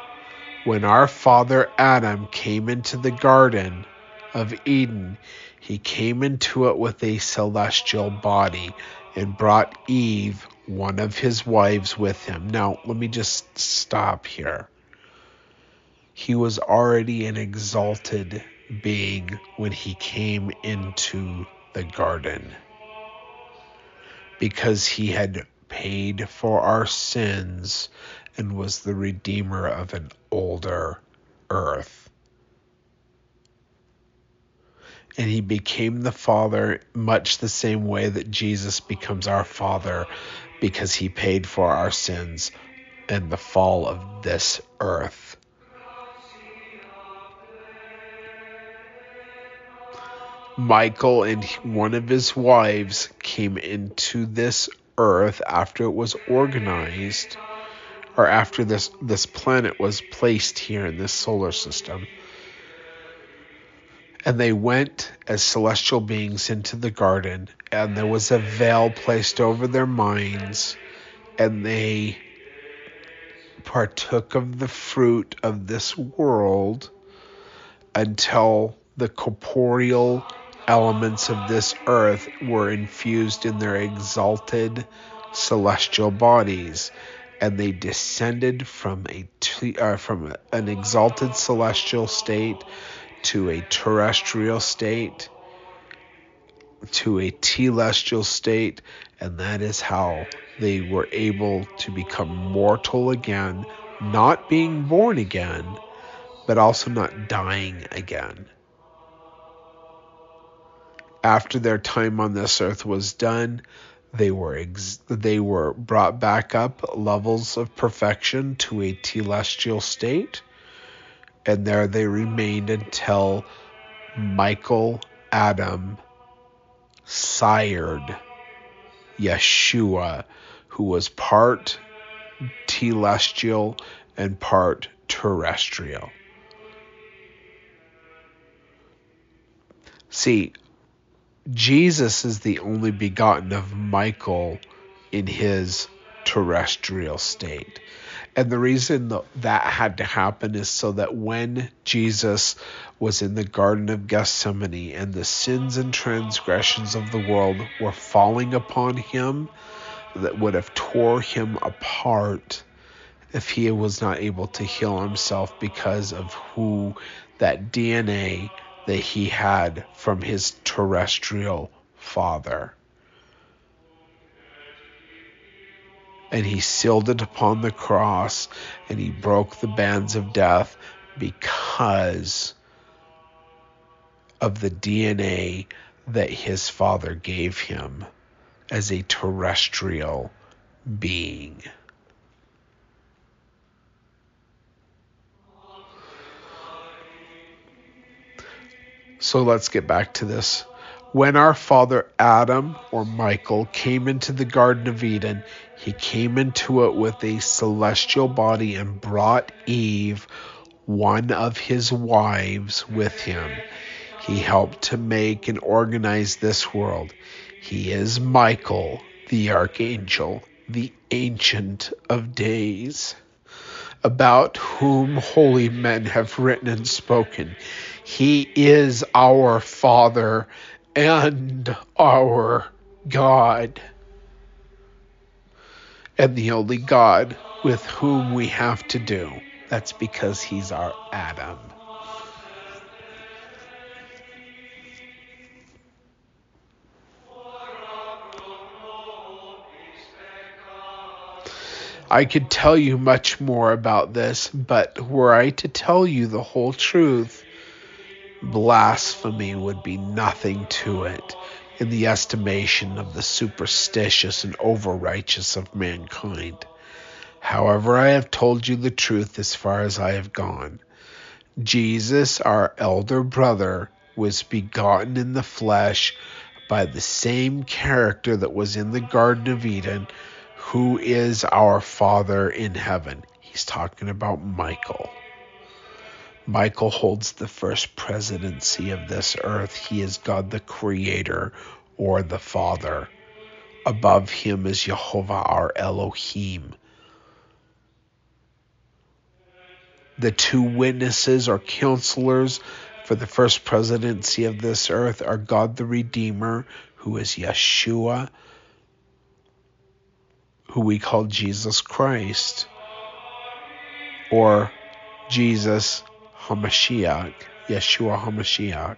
When our father Adam came into the Garden of Eden, he came into it with a celestial body and brought Eve one of his wives with him. Now, let me just stop here. He was already an exalted being when he came into the garden because he had paid for our sins and was the redeemer of an older earth and he became the Father much the same way that Jesus becomes our Father because he paid for our sins and the fall of this earth. Michael and one of his wives came into this earth after it was organized or after this this planet was placed here in this solar system and they went as celestial beings into the garden, and there was a veil placed over their minds, and they partook of the fruit of this world until the corporeal elements of this earth were infused in their exalted celestial bodies and they descended from a uh, from an exalted celestial state to a terrestrial state, to a telestial state, and that is how they were able to become mortal again, not being born again, but also not dying again. After their time on this earth was done, they were ex- they were brought back up levels of perfection to a telestial state and there they remained until Michael Adam sired Yeshua, who was part telestial and part terrestrial. See, Jesus is the only begotten of Michael in his terrestrial state. And the reason that had to happen is so that when Jesus was in the Garden of Gethsemane and the sins and transgressions of the world were falling upon him, that would have tore him apart if he was not able to heal himself because of who that DNA that he had from his terrestrial father. And he sealed it upon the cross and he broke the bands of death because of the DNA that his father gave him as a terrestrial being. So let's get back to this. When our father Adam or Michael came into the Garden of Eden, he came into it with a celestial body and brought Eve, one of his wives, with him. He helped to make and organize this world. He is Michael, the archangel, the ancient of days, about whom holy men have written and spoken. He is our Father and our God, and the only God with whom we have to do. That's because he's our Adam. I could tell you much more about this, but were I to tell you the whole truth, blasphemy would be nothing to it in the estimation of the superstitious and over righteous of mankind. However, I have told you the truth as far as I have gone. Jesus, our elder brother, was begotten in the flesh by the same character that was in the Garden of Eden who is our Father in heaven. He's talking about Michael. Michael holds the first presidency of this earth. He is God the Creator or the Father. Above him is Jehovah our Elohim. The two witnesses or counselors for the first presidency of this earth are God the Redeemer, who is Yeshua, who we call Jesus Christ or Jesus Hamashiach, Yeshua Hamashiach,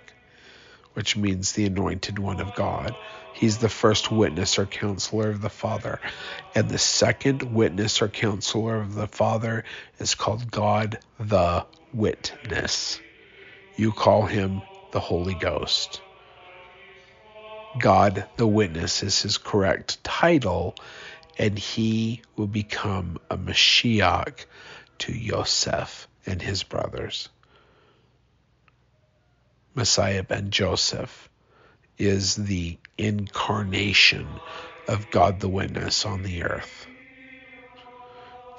which means the anointed one of God. He's the first witness or counselor of the Father. And the second witness or counselor of the Father is called God the Witness. You call him the Holy Ghost. God the Witness is his correct title, and he will become a Mashiach to Yosef and his brothers. Messiah ben Joseph is the incarnation of God the Witness on the earth.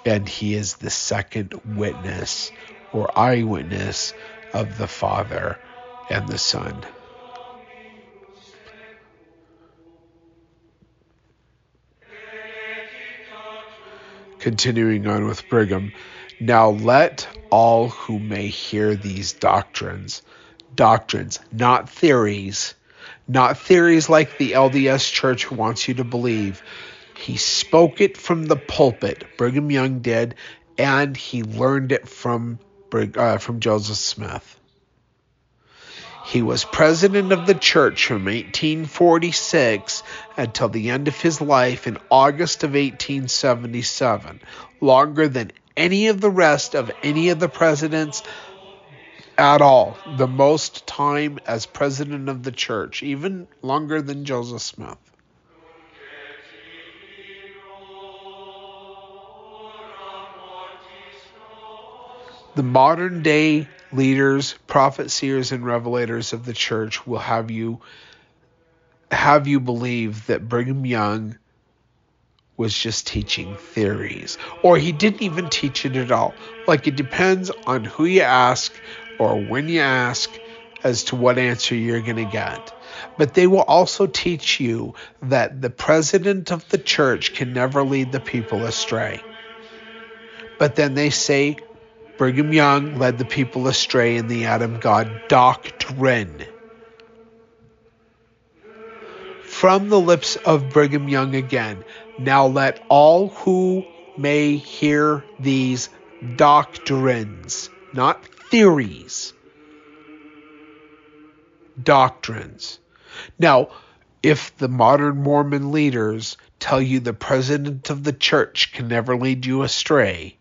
And he is the second witness or eyewitness of the Father and the Son. Continuing on with Brigham, now let all who may hear these doctrines, doctrines, not theories, not theories like the LDS Church wants you to believe. He spoke it from the pulpit, Brigham Young did, and he learned it from uh, from Joseph Smith. He was president of the church from 1846 until the end of his life in August of 1877, longer than any of the rest of any of the presidents at all. The most time as president of the church, even longer than Joseph Smith. The modern day leaders, prophet seers, and revelators of the church will have you have you believe that Brigham Young was just teaching theories, or he didn't even teach it at all. Like it depends on who you ask or when you ask as to what answer you're going to get. But they will also teach you that the president of the church can never lead the people astray. But then they say Brigham Young led the people astray in the Adam God doctrine. From the lips of Brigham Young again, now let all who may hear these doctrines, not theories, doctrines. Now, if the modern Mormon leaders tell you the president of the church can never lead you astray,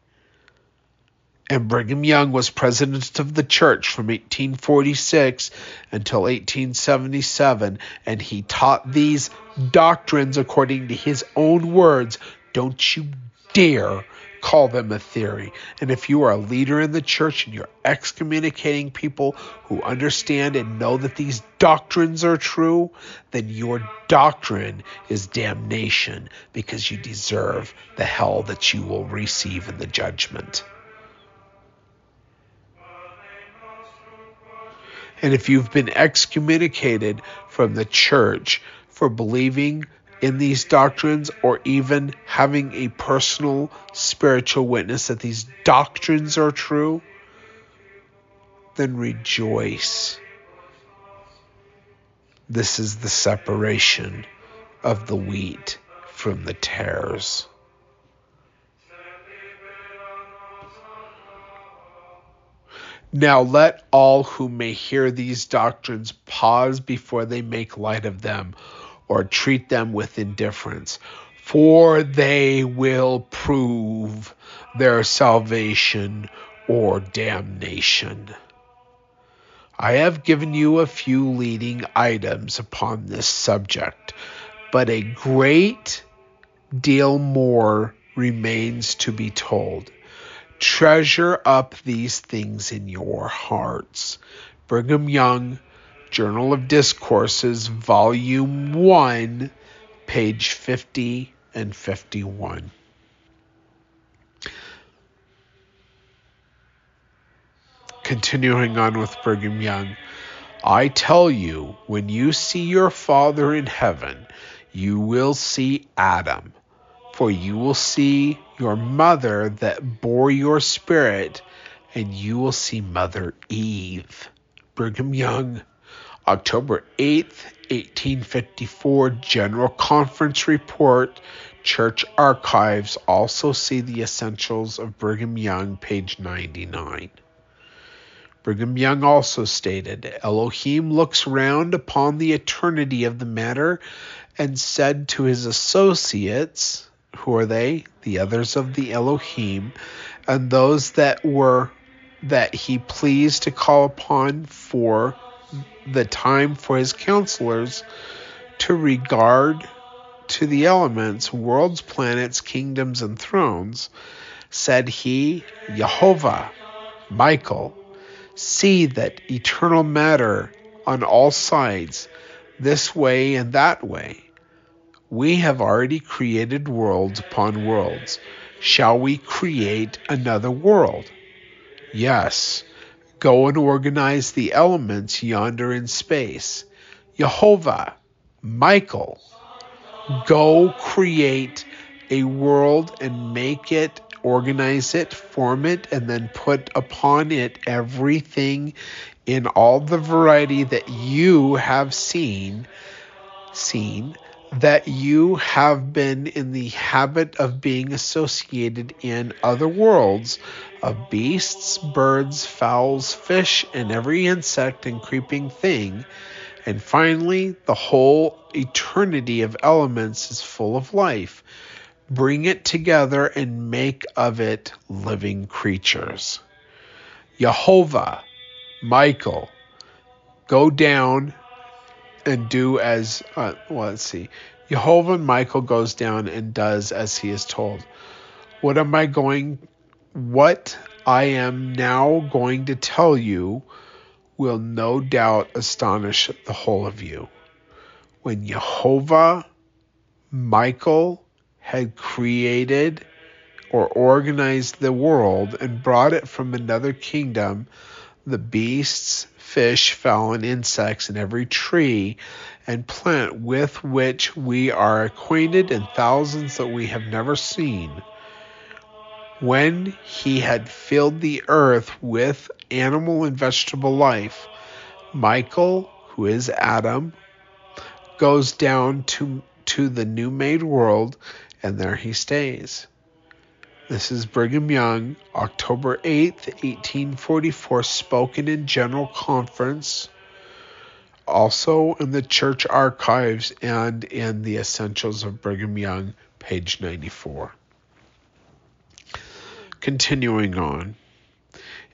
and Brigham Young was president of the church from 1846 until 1877, and he taught these doctrines according to his own words. Don't you dare call them a theory. And if you are a leader in the church and you're excommunicating people who understand and know that these doctrines are true, then your doctrine is damnation because you deserve the hell that you will receive in the judgment. And if you've been excommunicated from the church for believing in these doctrines or even having a personal spiritual witness that these doctrines are true, then rejoice. This is the separation of the wheat from the tares. Now let all who may hear these doctrines pause before they make light of them or treat them with indifference, for they will prove their salvation or damnation. I have given you a few leading items upon this subject, but a great deal more remains to be told. Treasure up these things in your hearts. Brigham Young, Journal of Discourses, Volume 1, page 50 and 51. Continuing on with Brigham Young, I tell you, when you see your Father in heaven, you will see Adam, for you will see your mother that bore your spirit, and you will see Mother Eve. Brigham Young, October 8th, 1854 General Conference Report, Church Archives. Also see the Essentials of Brigham Young, page 99. Brigham Young also stated Elohim looks round upon the eternity of the matter and said to his associates, Who are they? The others of the Elohim, and those that were that he pleased to call upon for the time for his counselors to regard to the elements, worlds, planets, kingdoms, and thrones, said he, Jehovah, Michael, see that eternal matter on all sides, this way and that way. We have already created worlds upon worlds. Shall we create another world? Yes. Go and organize the elements yonder in space. Jehovah, Michael, go create a world and make it, organize it, form it, and then put upon it everything in all the variety that you have seen, seen, that you have been in the habit of being associated in other worlds of beasts, birds, fowls, fish, and every insect and creeping thing. And finally, the whole eternity of elements is full of life. Bring it together and make of it living creatures. Jehovah, Michael, go down and do as, uh, well, let's see. Jehovah Michael goes down and does as he is told. What am I going what I am now going to tell you will no doubt astonish the whole of you. When Jehovah Michael had created or organized the world and brought it from another kingdom, the beasts, fish, fowl, and insects, and every tree and plant with which we are acquainted, and thousands that we have never seen when he had filled the earth with animal and vegetable life, Michael, who is Adam, goes down to, to the new made world and there he stays. This is Brigham Young, October 8th, 1844, spoken in General Conference, also in the Church Archives and in the Essentials of Brigham Young, page 94. Continuing on.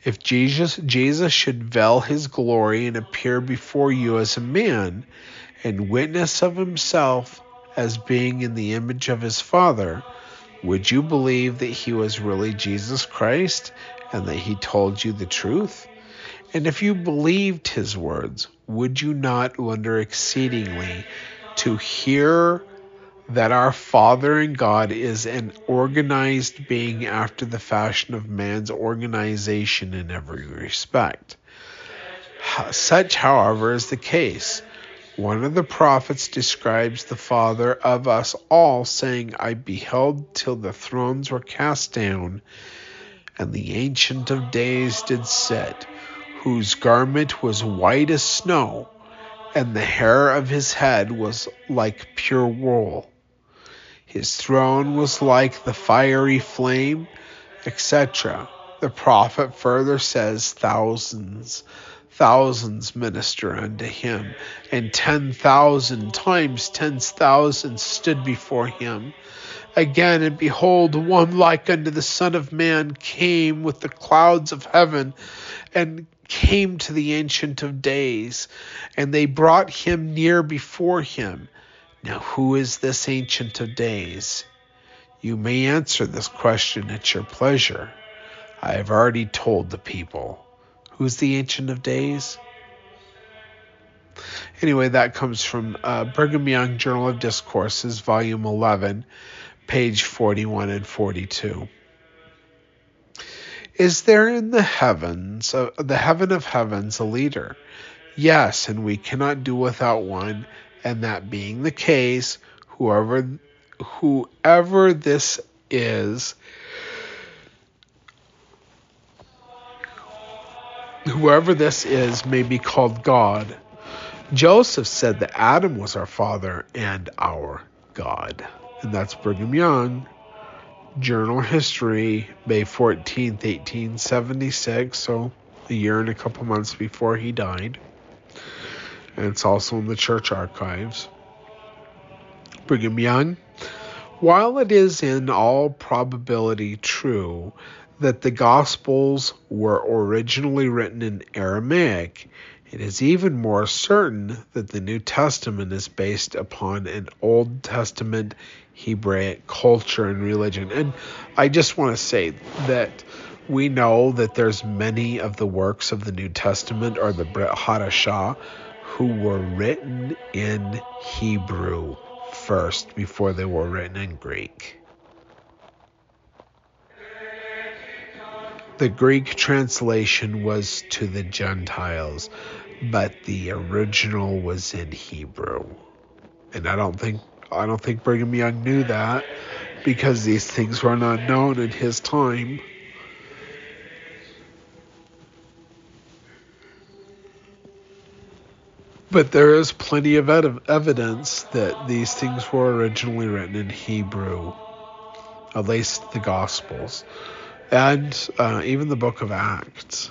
If Jesus, Jesus should veil his glory and appear before you as a man and witness of himself as being in the image of his Father, would you believe that he was really Jesus Christ and that he told you the truth? And if you believed his words, would you not wonder exceedingly to hear that our Father in God is an organized being after the fashion of man's organization in every respect. Such, however, is the case. One of the prophets describes the Father of us all, saying, I beheld till the thrones were cast down, and the Ancient of Days did sit, whose garment was white as snow, and the hair of his head was like pure wool his throne was like the fiery flame, etc. The prophet further says, Thousands, thousands minister unto him, and ten thousand times ten thousand stood before him. Again, and behold, one like unto the Son of Man came with the clouds of heaven, and came to the Ancient of Days, and they brought him near before him. Now, who is this Ancient of Days? You may answer this question at your pleasure. I have already told the people. Who's the Ancient of Days? Anyway, that comes from uh, Brigham Young Journal of Discourses, Volume 11, page 41 and 42. Is there in the heavens, uh, the heaven of heavens, a leader? Yes, and we cannot do without one and that being the case, whoever whoever this is, whoever this is may be called God. Joseph said that Adam was our father and our God. And that's Brigham Young, Journal History, May 14th, 1876, so a year and a couple months before he died and it's also in the church archives. Brigham Young, while it is in all probability true that the Gospels were originally written in Aramaic, it is even more certain that the New Testament is based upon an Old Testament Hebraic culture and religion. And I just want to say that we know that there's many of the works of the New Testament or the Brit Hadashah who were written in Hebrew first before they were written in Greek. The Greek translation was to the Gentiles, but the original was in Hebrew. And I don't think I don't think Brigham Young knew that because these things were not known in his time. But there is plenty of ed- evidence that these things were originally written in Hebrew, at least the Gospels, and uh, even the book of Acts.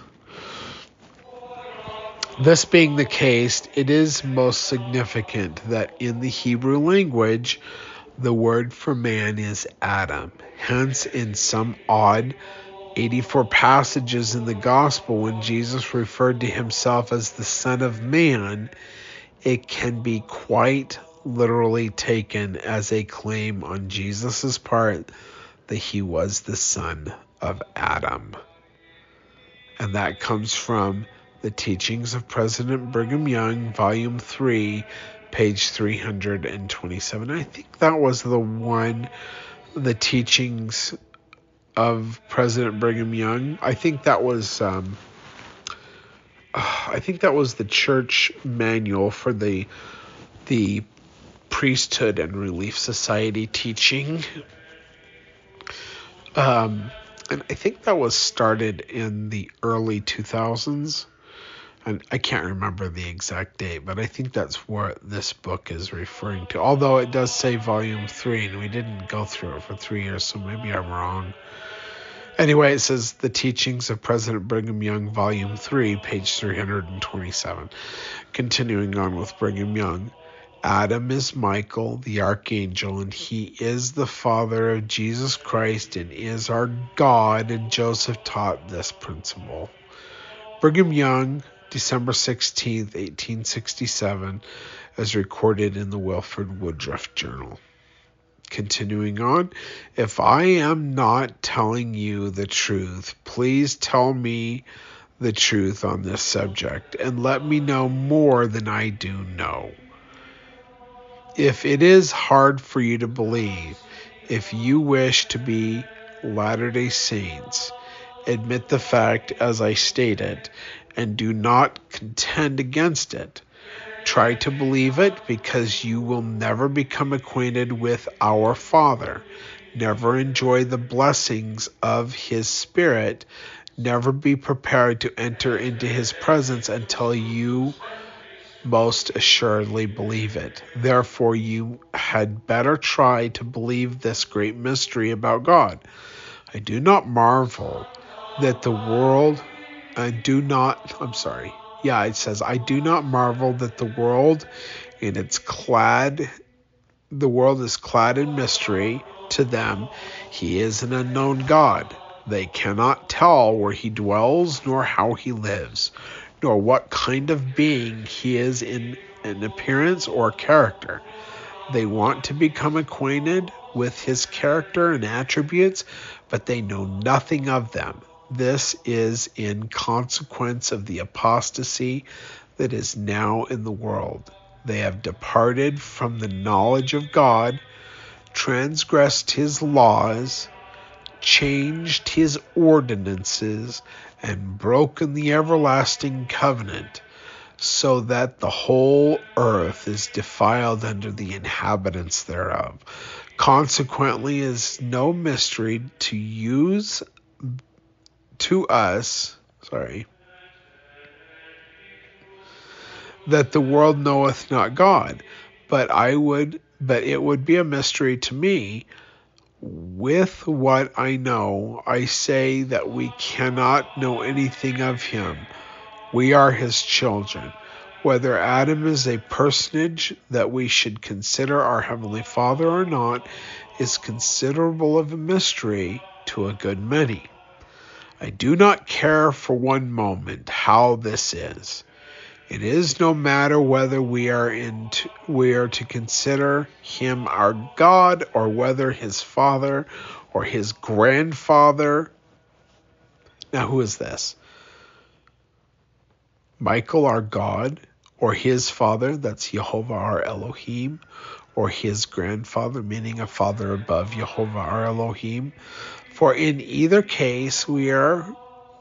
This being the case, it is most significant that in the Hebrew language, the word for man is Adam. Hence, in some odd 84 passages in the gospel when Jesus referred to himself as the Son of Man, it can be quite literally taken as a claim on Jesus' part that he was the son of Adam. And that comes from the Teachings of President Brigham Young, Volume 3, page 327. I think that was the one, the teachings of President Brigham Young. I think that was um, I think that was the church manual for the the priesthood and relief society teaching. Um, and I think that was started in the early 2000s. And I can't remember the exact date, but I think that's what this book is referring to. Although it does say volume three, and we didn't go through it for three years, so maybe I'm wrong. Anyway, it says The Teachings of President Brigham Young, Volume 3, page 327. Continuing on with Brigham Young. Adam is Michael, the archangel, and he is the father of Jesus Christ and is our God, and Joseph taught this principle. Brigham Young, December 16, 1867, as recorded in the Wilford Woodruff Journal. Continuing on, if I am not telling you the truth, please tell me the truth on this subject and let me know more than I do know. If it is hard for you to believe, if you wish to be Latter day Saints, admit the fact as I stated and do not contend against it. Try to believe it because you will never become acquainted with our Father, never enjoy the blessings of His Spirit, never be prepared to enter into His presence until you most assuredly believe it. Therefore, you had better try to believe this great mystery about God. I do not marvel that the world, I do not, I'm sorry, yeah, it says, I do not marvel that the world in its clad, the world is clad in mystery to them. He is an unknown God. They cannot tell where he dwells, nor how he lives, nor what kind of being he is in an appearance or character. They want to become acquainted with his character and attributes, but they know nothing of them. This is in consequence of the apostasy that is now in the world. They have departed from the knowledge of God, transgressed his laws, changed his ordinances, and broken the everlasting covenant, so that the whole earth is defiled under the inhabitants thereof. Consequently, is no mystery to use to us, sorry, that the world knoweth not God, but I would, but it would be a mystery to me with what I know, I say that we cannot know anything of him. We are his children. Whether Adam is a personage that we should consider our Heavenly Father or not is considerable of a mystery to a good many. I do not care for one moment how this is. It is no matter whether we are in to, we are to consider him our God or whether his father or his grandfather. Now who is this? Michael our God or his father, that's Jehovah our Elohim, or his grandfather, meaning a father above Jehovah our Elohim. For in either case we are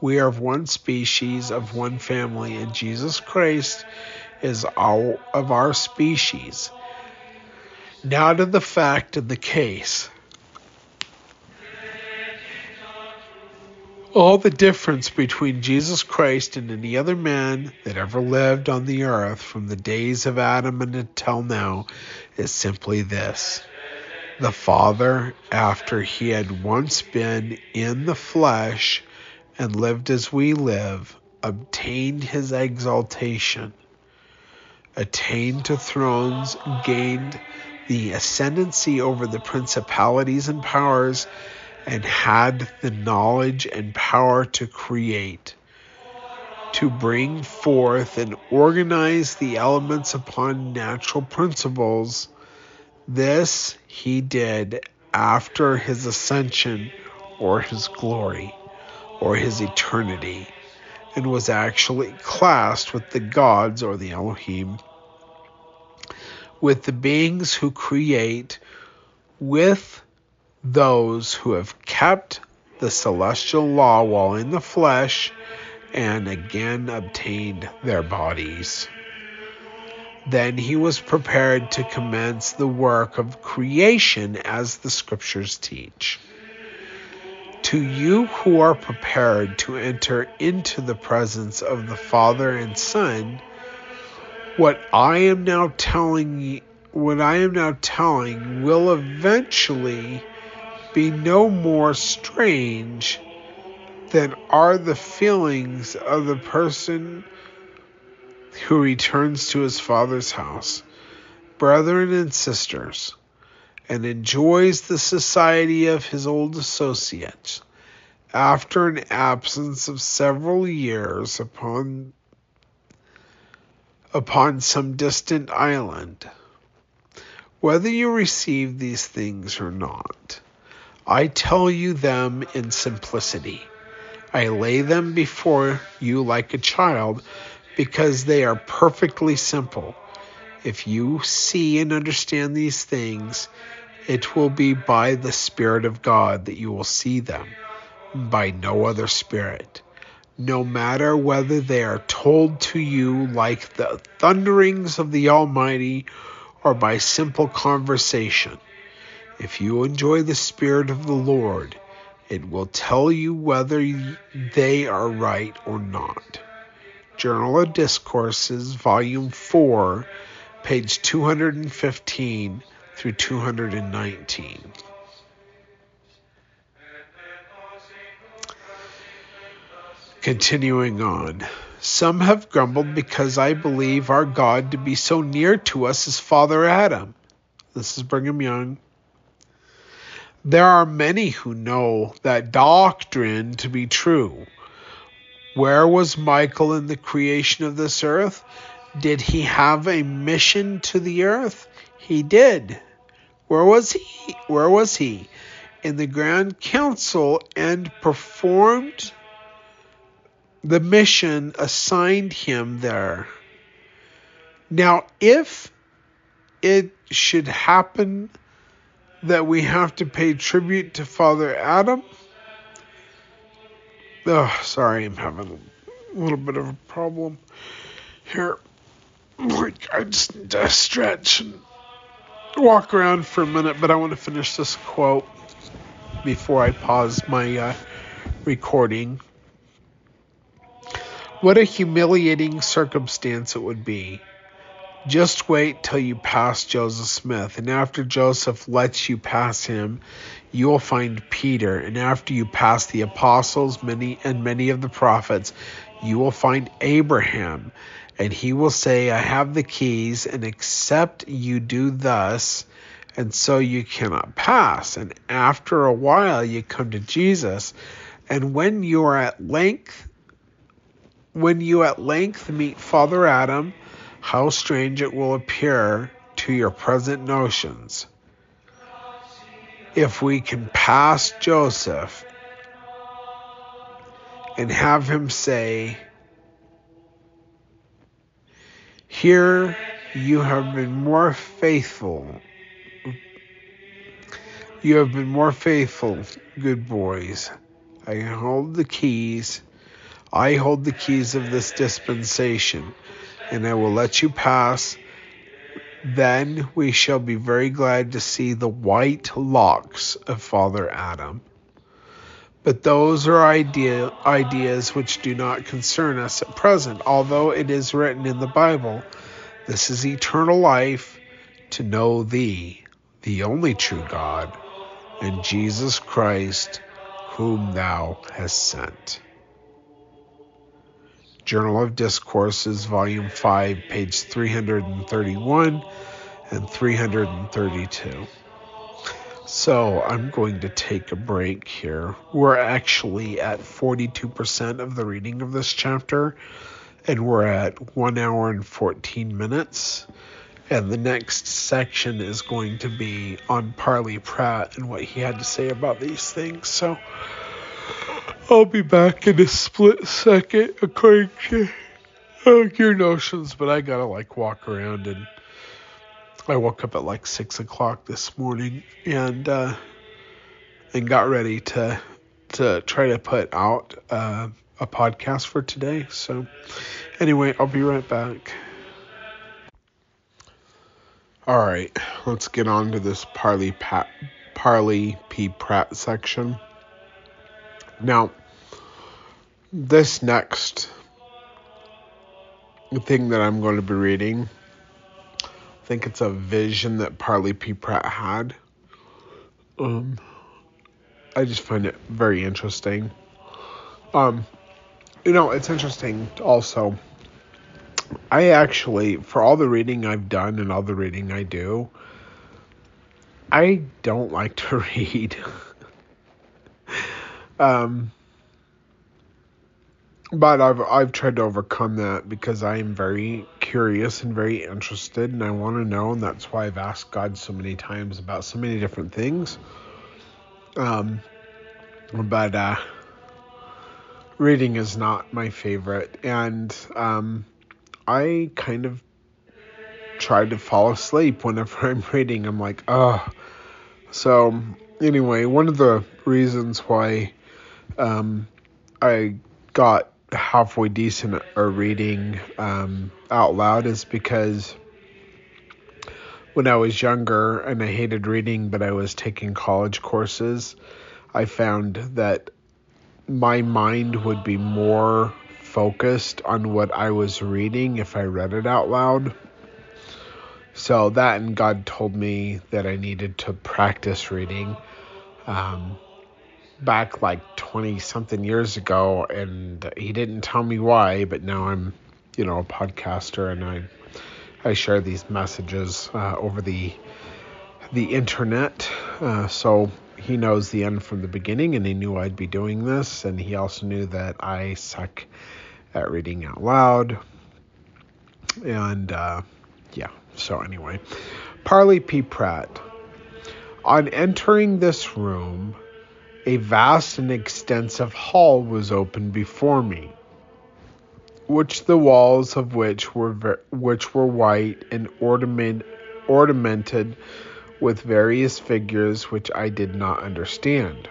we are of one species, of one family, and Jesus Christ is our, of our species. Now to the fact of the case. All the difference between Jesus Christ and any other man that ever lived on the earth from the days of Adam until now is simply this. The Father, after he had once been in the flesh, and lived as we live, obtained his exaltation, attained to thrones, gained the ascendancy over the principalities and powers, and had the knowledge and power to create, to bring forth and organize the elements upon natural principles. This he did after his ascension or his glory or his eternity and was actually classed with the gods or the Elohim, with the beings who create, with those who have kept the celestial law while in the flesh and again obtained their bodies. Then he was prepared to commence the work of creation as the scriptures teach. To you who are prepared to enter into the presence of the Father and Son, what I am now telling what I am now telling will eventually be no more strange than are the feelings of the person who returns to his father's house, brethren and sisters, and enjoys the society of his old associates after an absence of several years upon upon some distant island. Whether you receive these things or not, I tell you them in simplicity. I lay them before you like a child because they are perfectly simple. If you see and understand these things, it will be by the Spirit of God that you will see them by no other spirit, no matter whether they are told to you like the thunderings of the Almighty or by simple conversation. If you enjoy the Spirit of the Lord, it will tell you whether they are right or not. Journal of Discourses, Volume 4, page 215 through 219. Continuing on. Some have grumbled because I believe our God to be so near to us as Father Adam. This is Brigham Young. There are many who know that doctrine to be true. Where was Michael in the creation of this earth? Did he have a mission to the earth? He did. Where was he? Where was he? In the Grand Council and performed the mission assigned him there. Now, if it should happen that we have to pay tribute to Father Adam, oh, sorry, I'm having a little bit of a problem here. I just need to stretch and walk around for a minute, but I want to finish this quote before I pause my uh, recording. What a humiliating circumstance it would be. Just wait till you pass Joseph Smith, and after Joseph lets you pass him, you will find Peter, and after you pass the apostles, many and many of the prophets, you will find Abraham, and he will say, I have the keys, and except you do thus, and so you cannot pass. And after a while, you come to Jesus, and when you are at length when you at length meet Father Adam, how strange it will appear to your present notions. If we can pass Joseph and have him say, Here you have been more faithful. You have been more faithful, good boys. I hold the keys I hold the keys of this dispensation, and I will let you pass. Then we shall be very glad to see the white locks of Father Adam. But those are idea, ideas which do not concern us at present, although it is written in the Bible, This is eternal life, to know Thee, the only true God, and Jesus Christ, whom Thou hast sent. Journal of Discourses, Volume 5, page 331 and 332. So I'm going to take a break here. We're actually at 42% of the reading of this chapter, and we're at 1 hour and 14 minutes. And the next section is going to be on Parley Pratt and what he had to say about these things. So I'll be back in a split second, according to your notions, but I gotta like walk around and I woke up at like six o'clock this morning and uh, and got ready to to try to put out uh, a podcast for today. So anyway, I'll be right back. All right, let's get on to this Parley Pat Parley P Pratt section. Now, this next thing that I'm going to be reading, I think it's a vision that Parley P. Pratt had. Um, I just find it very interesting. Um, you know, it's interesting also. I actually, for all the reading I've done and all the reading I do, I don't like to (laughs) read. um, but I've I've tried to overcome that because I am very curious and very interested, and I want to know, and that's why I've asked God so many times about so many different things. Um, but uh, reading is not my favorite, and um, I kind of try to fall asleep whenever (laughs) I'm reading. I'm like, oh. So anyway, one of the reasons why um, I got halfway decent at reading um, out loud is because when I was younger and I hated reading, but I was taking college courses, I found that my mind would be more focused on what I was reading if I read it out loud. So that and God told me that I needed to practice reading. Um, back like 20 something years ago and he didn't tell me why but now i'm you know a podcaster and i i share these messages uh, over the the internet. Uh, so he knows the end from the beginning and he knew i'd be doing this and he also knew that i suck at reading out loud. And uh, yeah so anyway. Parley p. Pratt. On entering this room a vast and extensive hall was opened before me, which the walls of which were ver- which were white and ornament, ornamented with various figures which I did not understand.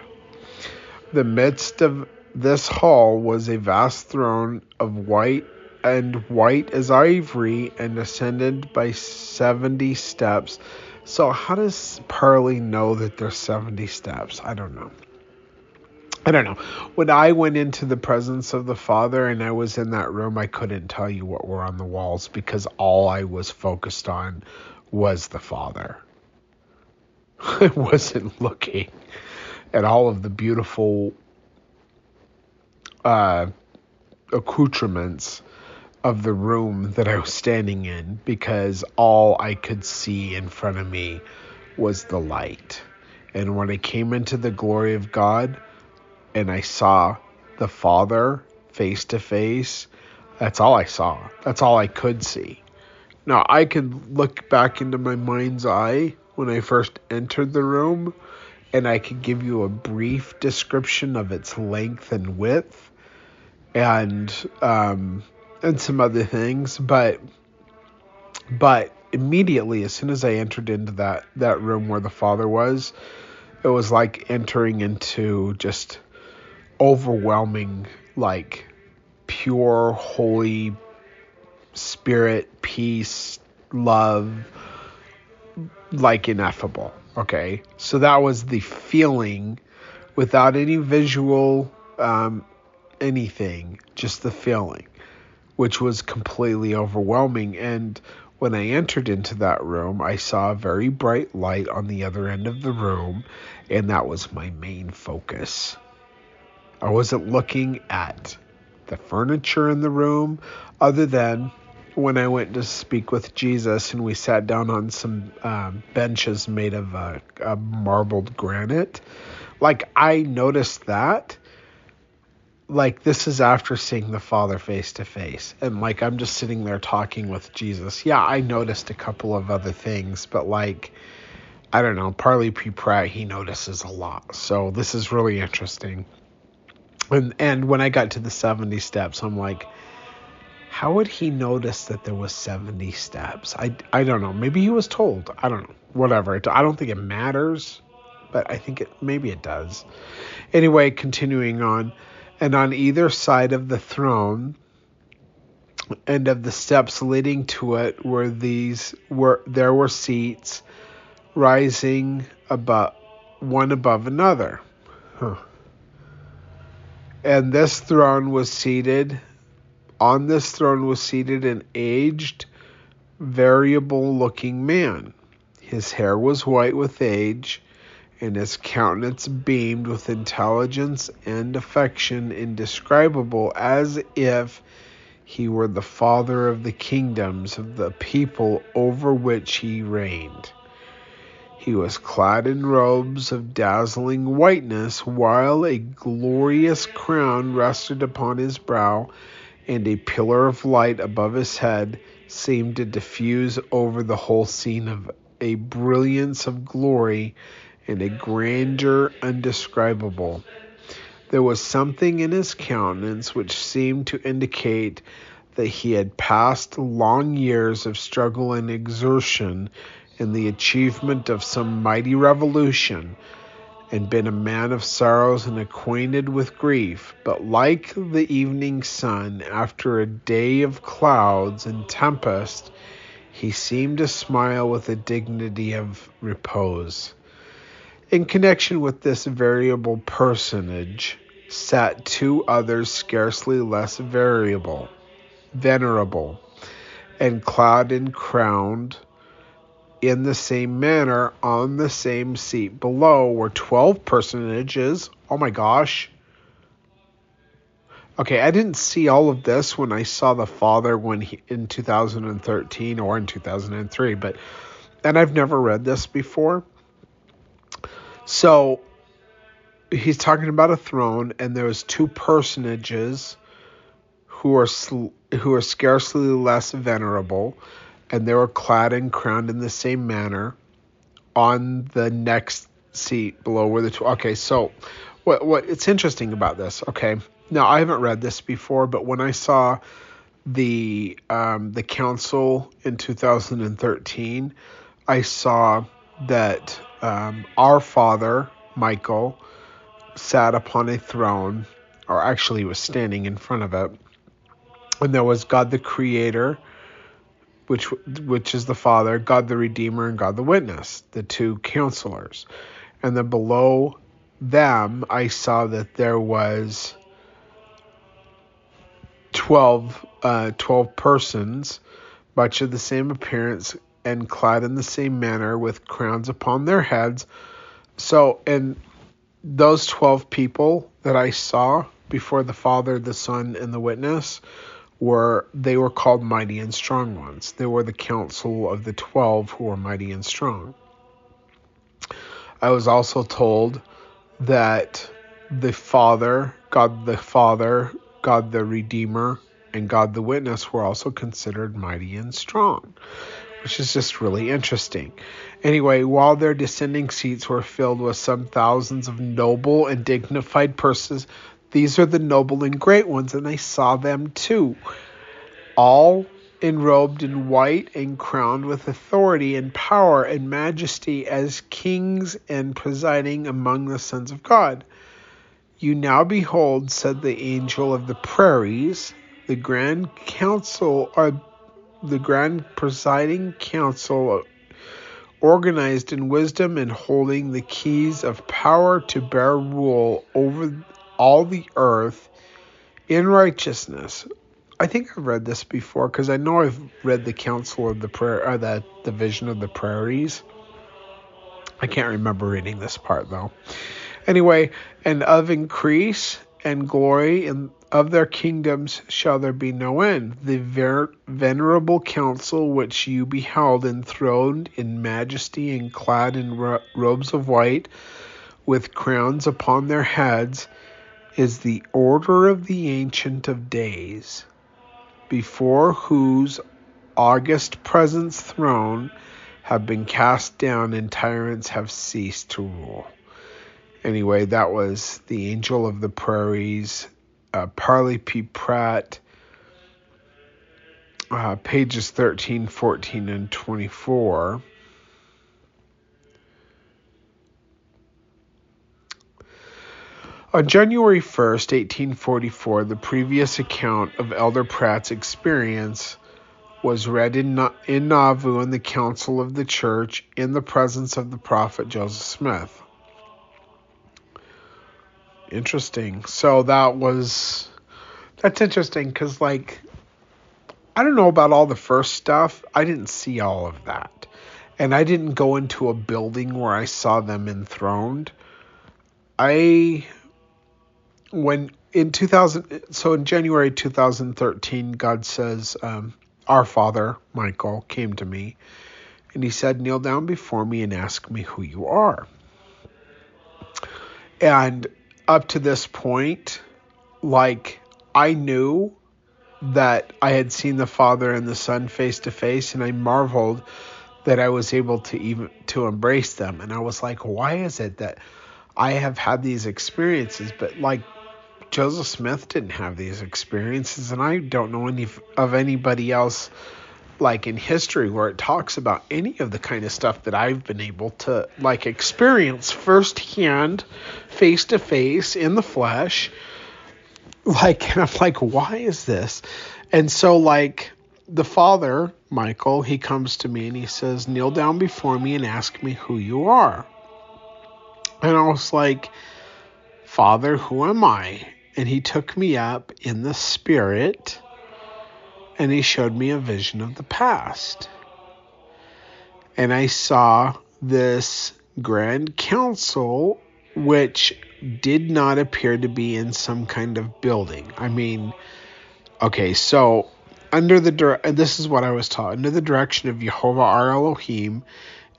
The midst of this hall was a vast throne of white and white as ivory and ascended by 70 steps. So how does Parley know that there's 70 steps? I don't know. I don't know. When I went into the presence of the Father and I was in that room, I couldn't tell you what were on the walls because all I was focused on was the Father. (laughs) I wasn't looking at all of the beautiful uh, accoutrements of the room that I was standing in because all I could see in front of me was the light. And when I came into the glory of God, and I saw the Father face to face, that's all I saw. That's all I could see. Now, I could look back into my mind's eye when I first entered the room, and I could give you a brief description of its length and width and um, and some other things, but but immediately as soon as I entered into that that room where the father was, it was like entering into just overwhelming, like pure, holy spirit, peace, love, like ineffable. Okay. So that was the feeling without any visual um, anything, just the feeling, which was completely overwhelming. And when I entered into that room, I saw a very bright light on the other end of the room, and that was my main focus. I wasn't looking at the furniture in the room other than when I went to speak with Jesus and we sat down on some um, benches made of uh, uh, marbled granite. Like, I noticed that. Like, this is after seeing the Father face to face. And, like, I'm just sitting there talking with Jesus. Yeah, I noticed a couple of other things, but, like, I don't know. Parley P. Pratt, he notices a lot. So, this is really interesting and and when I got to the 70 steps, I'm like, how would he notice that there was 70 steps? I, I don't know. Maybe he was told. I don't know. Whatever. I don't think it matters, but I think it maybe it does. Anyway, continuing on, and on either side of the throne and of the steps leading to it were these were there were seats rising above one above another. Huh. And this throne was seated, on this throne was seated an aged, variable looking man. His hair was white with age, and his countenance beamed with intelligence and affection indescribable, as if he were the father of the kingdoms of the people over which he reigned. He was clad in robes of dazzling whiteness, while a glorious crown rested upon his brow, and a pillar of light above his head seemed to diffuse over the whole scene of a brilliance of glory and a grandeur undescribable. There was something in his countenance which seemed to indicate that he had passed long years of struggle and exertion in the achievement of some mighty revolution, and been a man of sorrows and acquainted with grief, but like the evening sun after a day of clouds and tempest, he seemed to smile with a dignity of repose. In connection with this variable personage sat two others scarcely less variable, venerable, and clad and crowned in the same manner on the same seat below were 12 personages. Oh my gosh. Okay, I didn't see all of this when I saw the father when he in 2013 or in 2003, but and I've never read this before. So he's talking about a throne, and there was two personages who are sl- who are scarcely less venerable, and they were clad and crowned in the same manner on the next seat below where the two. Okay, so what what it's interesting about this? Okay, now I haven't read this before, but when I saw the um, the council in 2013, I saw that um, our father, Michael, sat upon a throne, or actually was standing in front of it. And there was God the Creator, which which is the Father, God the Redeemer, and God the Witness, the two counselors. And then below them, I saw that there was 12, uh, 12 persons, much of the same appearance, and clad in the same manner with crowns upon their heads. So, and those 12 people that I saw before the Father, the Son, and the witness were they were called mighty and strong ones. They were the council of the 12 who were mighty and strong. I was also told that the Father, God the Father, God the Redeemer, and God the Witness were also considered mighty and strong which is just really interesting. Anyway, while their descending seats were filled with some thousands of noble and dignified persons, these are the noble and great ones, and I saw them too, all enrobed in white and crowned with authority and power and majesty as kings and presiding among the sons of God. You now behold, said the angel of the prairies, the grand council are the Grand Presiding Council organized in wisdom and holding the keys of power to bear rule over all the earth in righteousness. I think I've read this before because I know I've read the Council of the Prayer or the Division of the Prairies. I can't remember reading this part though. Anyway, and of increase and glory in of their kingdoms shall there be no end. The ver- venerable council which you beheld enthroned in majesty and clad in ro- robes of white, with crowns upon their heads, is the order of the Ancient of Days, before whose august presence throne have been cast down and tyrants have ceased to rule. Anyway, that was the Angel of the Prairies uh, Parley P. Pratt, uh, pages 13, 14, and 24. On January 1st, 1844, the previous account of Elder Pratt's experience was read in, in Nauvoo in the Council of the Church in the presence of the prophet Joseph Smith. Interesting. So that was that's interesting because like I don't know about all the first stuff. I didn't see all of that. and I didn't go into a building where I saw them enthroned. I when in 2000 so in January 2013 God says um, our father Michael came to me and he said kneel down before me and ask me who you are. And up to this point like I knew that I had seen the Father and the Son face to face, and I marveled that I was able to even to embrace them. And I was like, why is it that I have had these experiences, but like Joseph Smith didn't have these experiences, and I don't know any of anybody else like in history where it talks about any of the kind of stuff that I've been able to like experience firsthand, face to face in the flesh. Like, (laughs) and I'm like, why is this? And so, like, the father, Michael, he comes to me and he says, Kneel down before me and ask me who you are. And I was like, Father, who am I? And he took me up in the spirit and he showed me a vision of the past. And I saw this grand council, which did not appear to be in some kind of building. I mean, okay, so under the this is what I was taught under the direction of Jehovah our Elohim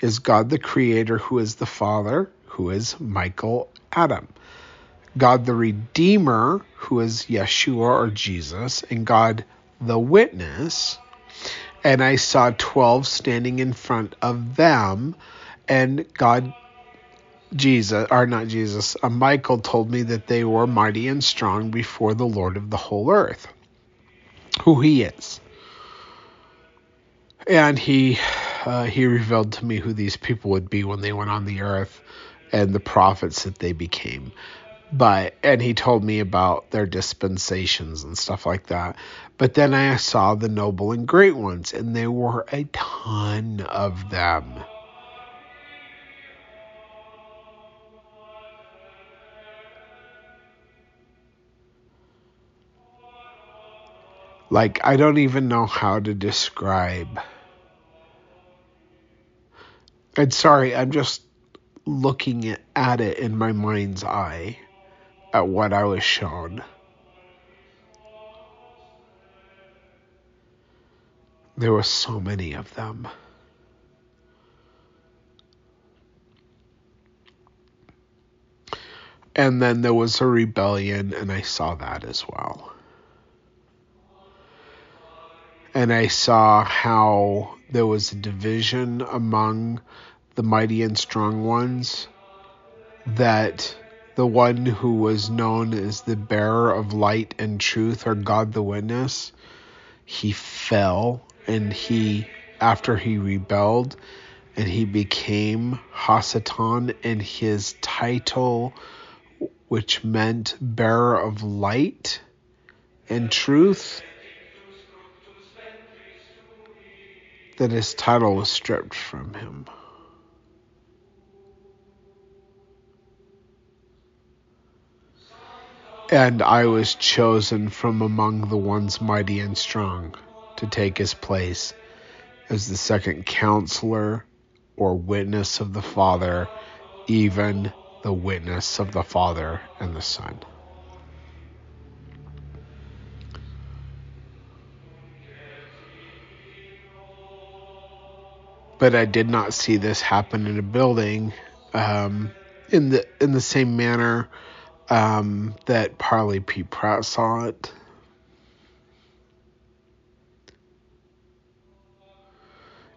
is God the Creator, who is the Father, who is Michael Adam. God the Redeemer, who is Yeshua or Jesus, and God the Witness. And I saw 12 standing in front of them, and God, Jesus, or not Jesus, uh, Michael told me that they were mighty and strong before the Lord of the whole earth who he is. And he uh, he revealed to me who these people would be when they went on the earth and the prophets that they became. But and he told me about their dispensations and stuff like that. But then I saw the noble and great ones, and there were a ton of them. Like, I don't even know how to describe. And sorry, I'm just looking at it in my mind's eye at what I was shown. There were so many of them. And then there was a rebellion, and I saw that as well and I saw how there was a division among the mighty and strong ones, that the one who was known as the bearer of light and truth, or God the Witness, he fell and he, after he rebelled, and he became Hasatan, and his title, which meant bearer of light and truth, that his title was stripped from him. And I was chosen from among the ones mighty and strong to take his place as the second counselor or witness of the Father, even the witness of the Father and the Son. but I did not see this happen in a building um, in the in the same manner um, that Parley P. Pratt saw it.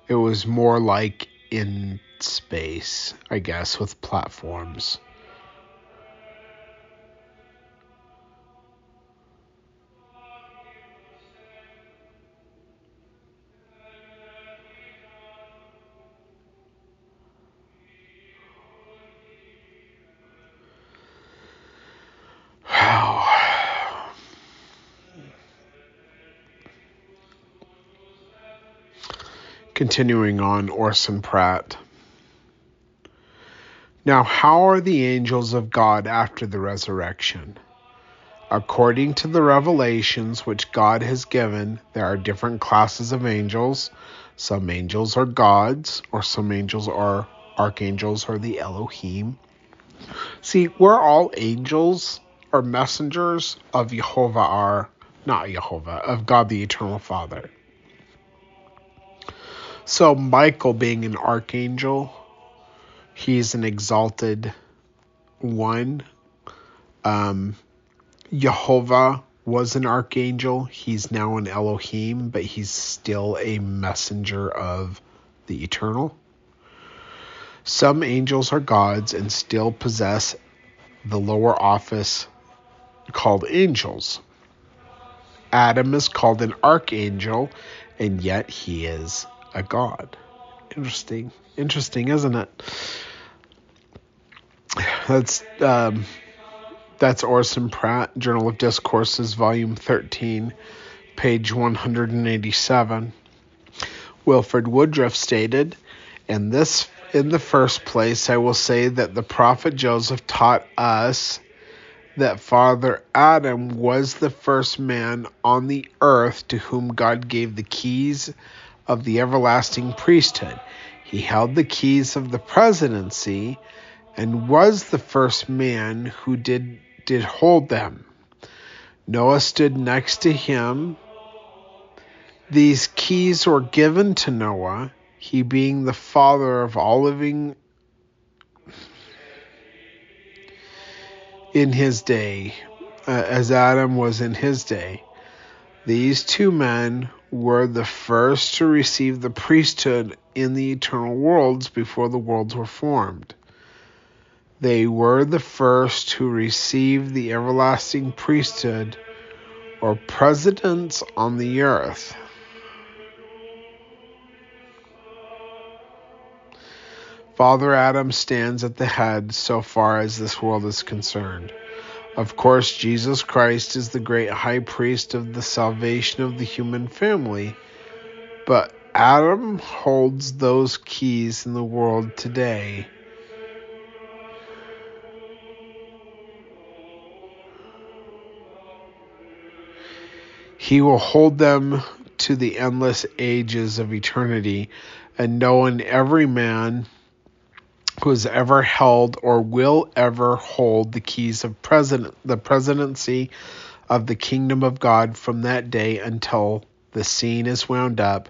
It was more like in space, I guess, with platforms. Continuing on, Orson Pratt. Now, how are the angels of God after the resurrection? According to the revelations which God has given, there are different classes of angels. Some angels are gods, or some angels are archangels, or the Elohim. See, we're all angels or messengers of Jehovah, are not Jehovah, of God the Eternal Father. So, Michael being an archangel, he's an exalted one. Um, Jehovah was an archangel. He's now an Elohim, but he's still a messenger of the eternal. Some angels are gods and still possess the lower office called angels. Adam is called an archangel, and yet he is a god. Interesting. Interesting, isn't it? That's um, that's Orson Pratt, Journal of Discourses, Volume 13, page 187. Wilford Woodruff stated, "In this, in the first place, I will say that the prophet Joseph taught us that Father Adam was the first man on the earth to whom God gave the keys of the everlasting priesthood. He held the keys of the presidency." and was the first man who did did hold them. Noah stood next to him. These keys were given to Noah, he being the father of all living in his day, uh, as Adam was in his day. These two men were the first to receive the priesthood in the eternal worlds before the worlds were formed. They were the first who received the everlasting priesthood or presidents on the earth. Father Adam stands at the head so far as this world is concerned. Of course, Jesus Christ is the great high priest of the salvation of the human family, but Adam holds those keys in the world today. He will hold them to the endless ages of eternity, and no one, every man who has ever held or will ever hold the keys of president, the presidency of the kingdom of God from that day until the scene is wound up,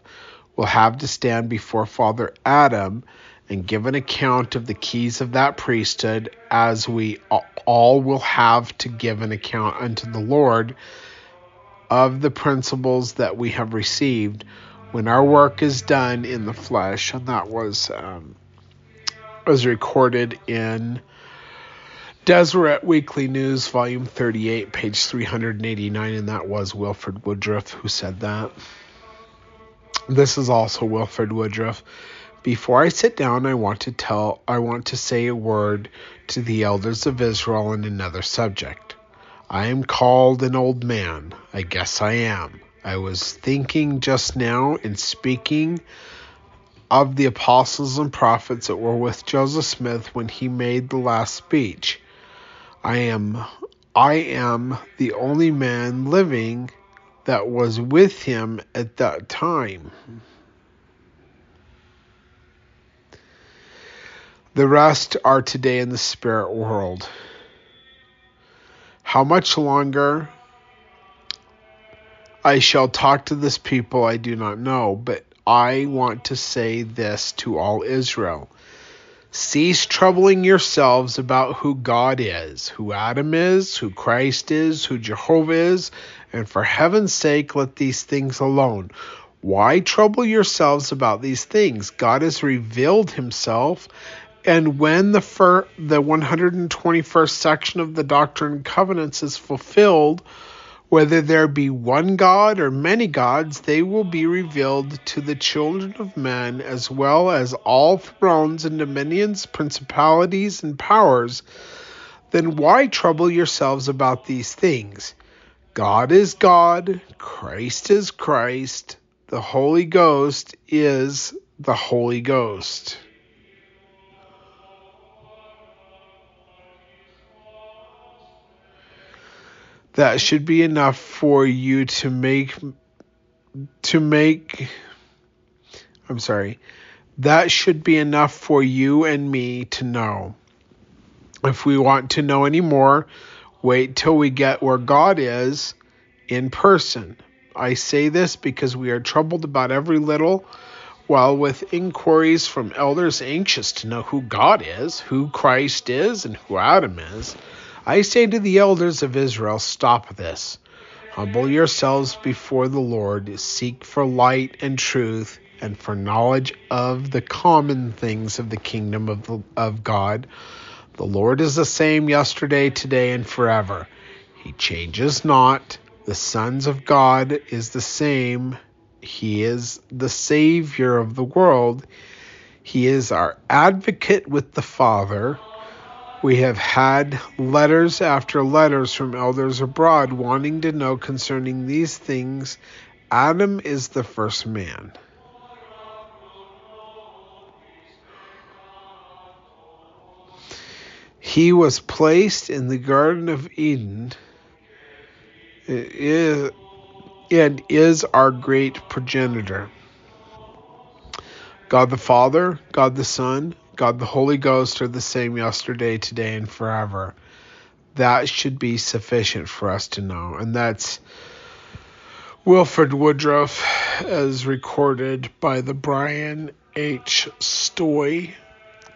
will have to stand before Father Adam and give an account of the keys of that priesthood, as we all will have to give an account unto the Lord of the principles that we have received when our work is done in the flesh, and that was um, was recorded in Deseret Weekly News, Volume 38, page 389, and that was Wilford Woodruff who said that. This is also Wilford Woodruff. Before I sit down, I want to tell, I want to say a word to the elders of Israel on another subject. I am called an old man. I guess I am. I was thinking just now in speaking of the apostles and prophets that were with Joseph Smith when he made the last speech. I am I am the only man living that was with him at that time. The rest are today in the spirit world. How much longer I shall talk to this people I do not know, but I want to say this to all Israel. Cease troubling yourselves about who God is, who Adam is, who Christ is, who Jehovah is, and for heaven's sake, let these things alone. Why trouble yourselves about these things? God has revealed himself and when the fir- the 121st section of the Doctrine and Covenants is fulfilled, whether there be one God or many gods, they will be revealed to the children of men, as well as all thrones and dominions, principalities, and powers. Then why trouble yourselves about these things? God is God, Christ is Christ, the Holy Ghost is the Holy Ghost. That should be enough for you to make to make I'm sorry. That should be enough for you and me to know. If we want to know any more, wait till we get where God is in person. I say this because we are troubled about every little, while with inquiries from elders anxious to know who God is, who Christ is, and who Adam is. I say to the elders of Israel, stop this. Humble yourselves before the Lord, seek for light and truth, and for knowledge of the common things of the kingdom of, the, of God. The Lord is the same yesterday, today, and forever. He changes not. The sons of God is the same. He is the Savior of the world. He is our advocate with the Father. We have had letters after letters from elders abroad wanting to know concerning these things. Adam is the first man. He was placed in the Garden of Eden and is our great progenitor. God the Father, God the Son, God the Holy Ghost are the same yesterday, today, and forever. That should be sufficient for us to know. And that's Wilford Woodruff, as recorded by the Brian H. Stuy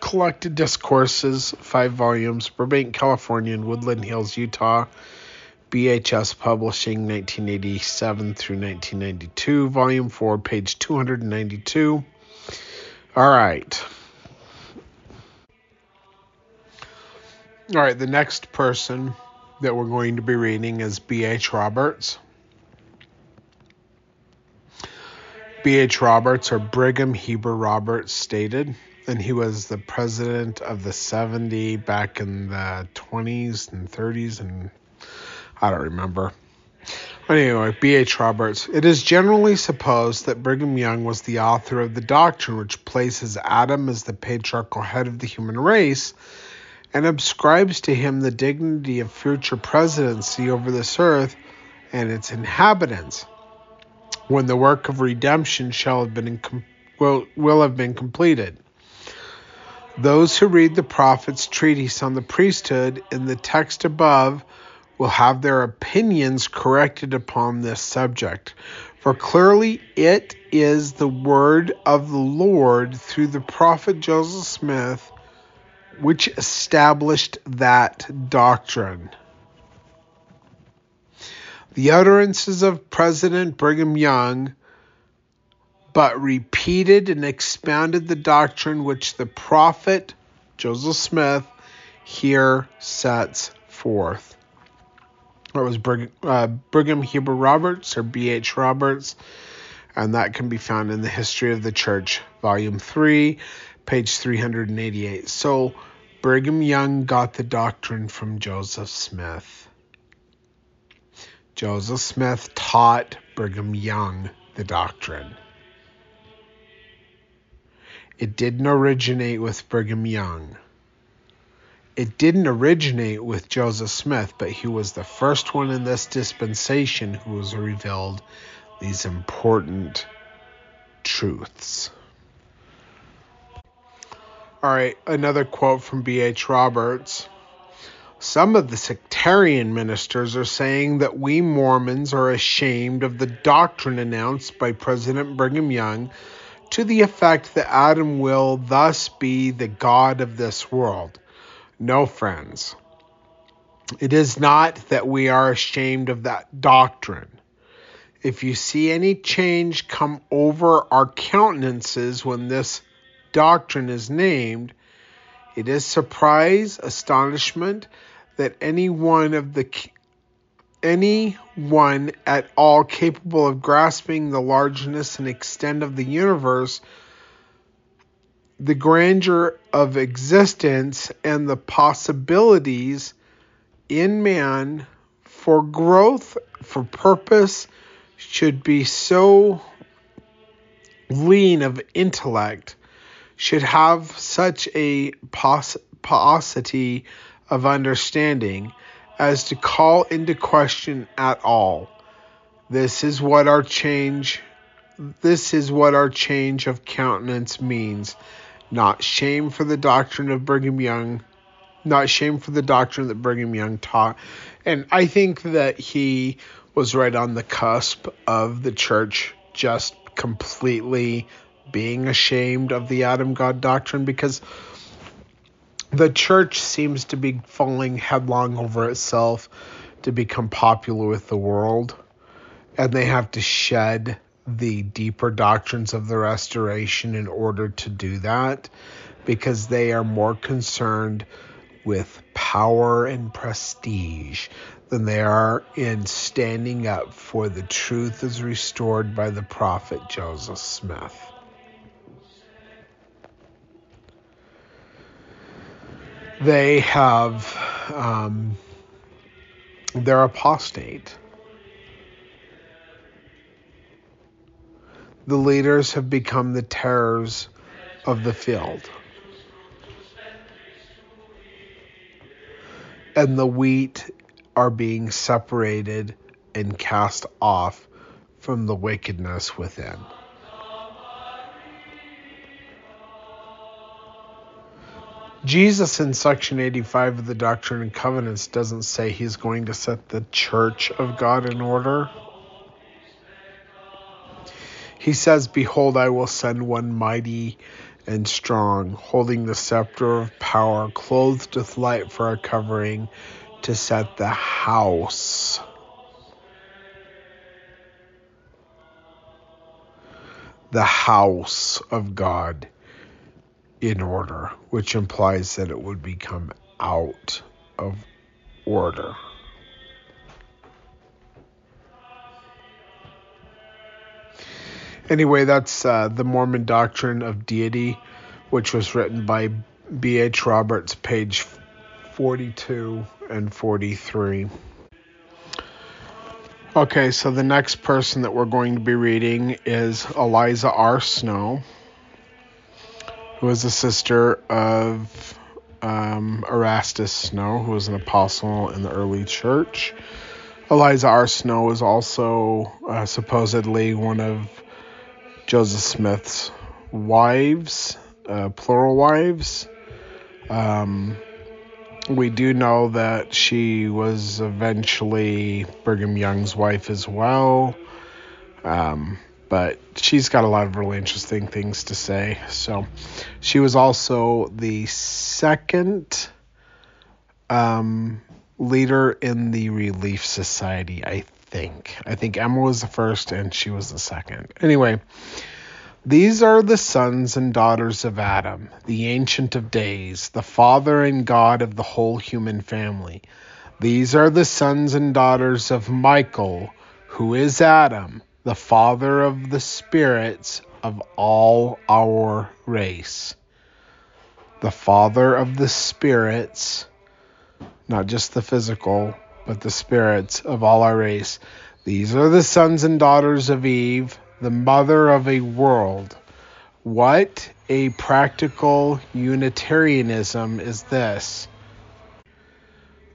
Collected Discourses, five volumes, Burbank, California, and Woodland Hills, Utah. BHS Publishing, 1987 through 1992, Volume 4, page 292. All right. All right, the next person that we're going to be reading is B.H. Roberts. B.H. Roberts, or Brigham Heber Roberts, stated, and he was the president of the 70 back in the 20s and 30s, and I don't remember. Anyway, B.H. Roberts. It is generally supposed that Brigham Young was the author of the doctrine which places Adam as the patriarchal head of the human race and ascribes to him the dignity of future presidency over this earth and its inhabitants when the work of redemption shall have been will, will have been completed. Those who read the prophet's treatise on the priesthood in the text above will have their opinions corrected upon this subject. For clearly it is the word of the Lord through the prophet Joseph Smith which established that doctrine. The utterances of President Brigham Young but repeated and expounded the doctrine which the prophet Joseph Smith here sets forth. It was Brigham, uh, Brigham Heber Roberts or B.H. Roberts, and that can be found in the History of the Church, Volume 3, page 388. So Brigham Young got the doctrine from Joseph Smith. Joseph Smith taught Brigham Young the doctrine. It didn't originate with Brigham Young. It didn't originate with Joseph Smith, but he was the first one in this dispensation who was revealed these important truths. All right, another quote from B.H. Roberts. Some of the sectarian ministers are saying that we Mormons are ashamed of the doctrine announced by President Brigham Young to the effect that Adam will thus be the God of this world. No, friends. It is not that we are ashamed of that doctrine. If you see any change come over our countenances when this doctrine is named, it is surprise, astonishment that any one of the any one at all capable of grasping the largeness and extent of the universe, the grandeur of existence, and the possibilities in man for growth, for purpose, should be so lean of intellect should have such a paucity of understanding as to call into question at all. This is what our change this is what our change of countenance means. Not shame for the doctrine of Brigham Young, not shame for the doctrine that Brigham Young taught. And I think that he was right on the cusp of the church just completely being ashamed of the Adam God doctrine because the church seems to be falling headlong over itself to become popular with the world. And they have to shed the deeper doctrines of the restoration in order to do that because they are more concerned with power and prestige than they are in standing up for the truth as restored by the prophet Joseph Smith. They have, um, they're apostate. The leaders have become the terrors of the field. and the wheat are being separated and cast off from the wickedness within. Jesus in section 85 of the Doctrine and Covenants doesn't say he's going to set the church of God in order. He says, Behold, I will send one mighty and strong, holding the scepter of power, clothed with light for a covering, to set the house. The house of God in order, which implies that it would become out of order. Anyway, that's uh, the Mormon doctrine of deity, which was written by B.H. Roberts, page 42 and 43. Okay, so the next person that we're going to be reading is Eliza R. Snow, who is a sister of um, Erastus Snow, who was an apostle in the early church. Eliza R. Snow was also uh, supposedly one of Joseph Smith's wives, uh, plural wives. Um, we do know that she was eventually Brigham Young's wife as well. Um, but she's got a lot of really interesting things to say. So she was also the second um, leader in the Relief Society, I think. I think Emma was the first and she was the second. Anyway, these are the sons and daughters of Adam, the Ancient of Days, the Father and God of the whole human family. These are the sons and daughters of Michael, who is Adam, the father of the spirits of all our race. The father of the spirits, not just the physical, but the spirits of all our race. These are the sons and daughters of Eve, the mother of a world. What a practical Unitarianism is this!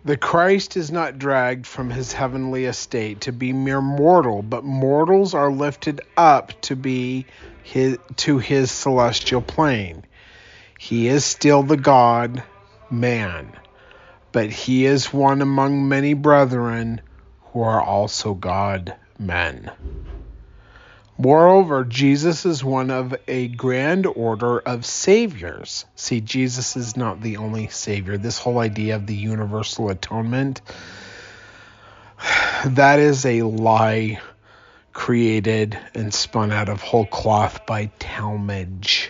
The Christ is not dragged from his heavenly estate to be mere mortal, but mortals are lifted up to be his, to his celestial plane. He is still the God man but he is one among many brethren who are also God men. Moreover, Jesus is one of a grand order of saviors. See, Jesus is not the only savior. This whole idea of the universal atonement, that is a lie created and spun out of whole cloth by Talmage.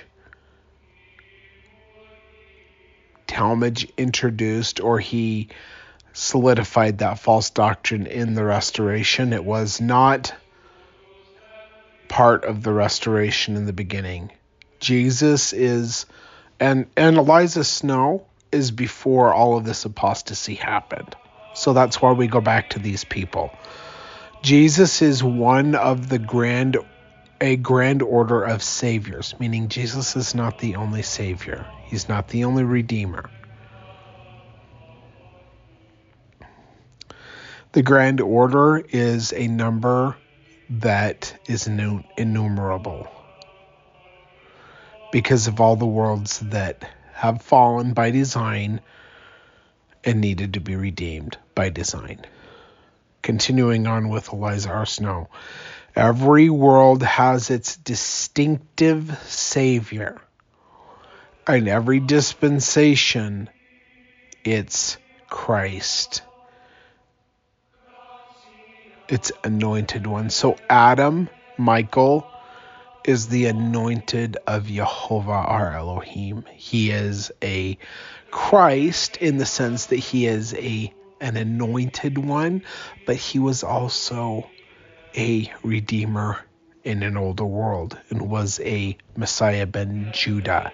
Talmage introduced or he solidified that false doctrine in the restoration. It was not part of the restoration in the beginning. Jesus is and and Eliza Snow is before all of this apostasy happened. So that's why we go back to these people. Jesus is one of the grand a grand order of saviors, meaning Jesus is not the only savior. He's not the only redeemer. The grand order is a number that is innumerable because of all the worlds that have fallen by design and needed to be redeemed by design. Continuing on with Eliza R. Every world has its distinctive Savior, and every dispensation, its Christ, its anointed one. So, Adam, Michael, is the anointed of Jehovah our Elohim. He is a Christ in the sense that he is a an anointed one, but he was also a redeemer in an older world and was a Messiah ben Judah.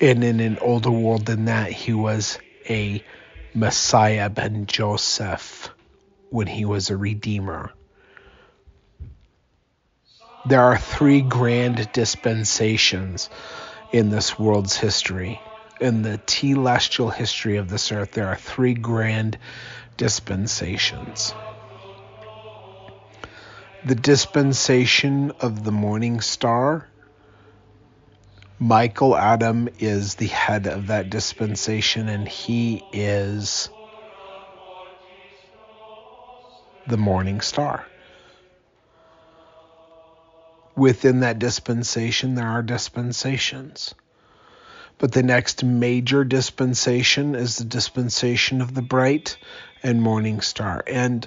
And in an older world than that, he was a Messiah ben Joseph when he was a redeemer there are three grand dispensations in this world's history. In the telestial history of this earth, there are three grand dispensations. The dispensation of the morning star. Michael Adam is the head of that dispensation, and he is the morning star within that dispensation, there are dispensations. But the next major dispensation is the dispensation of the bright and morning star. And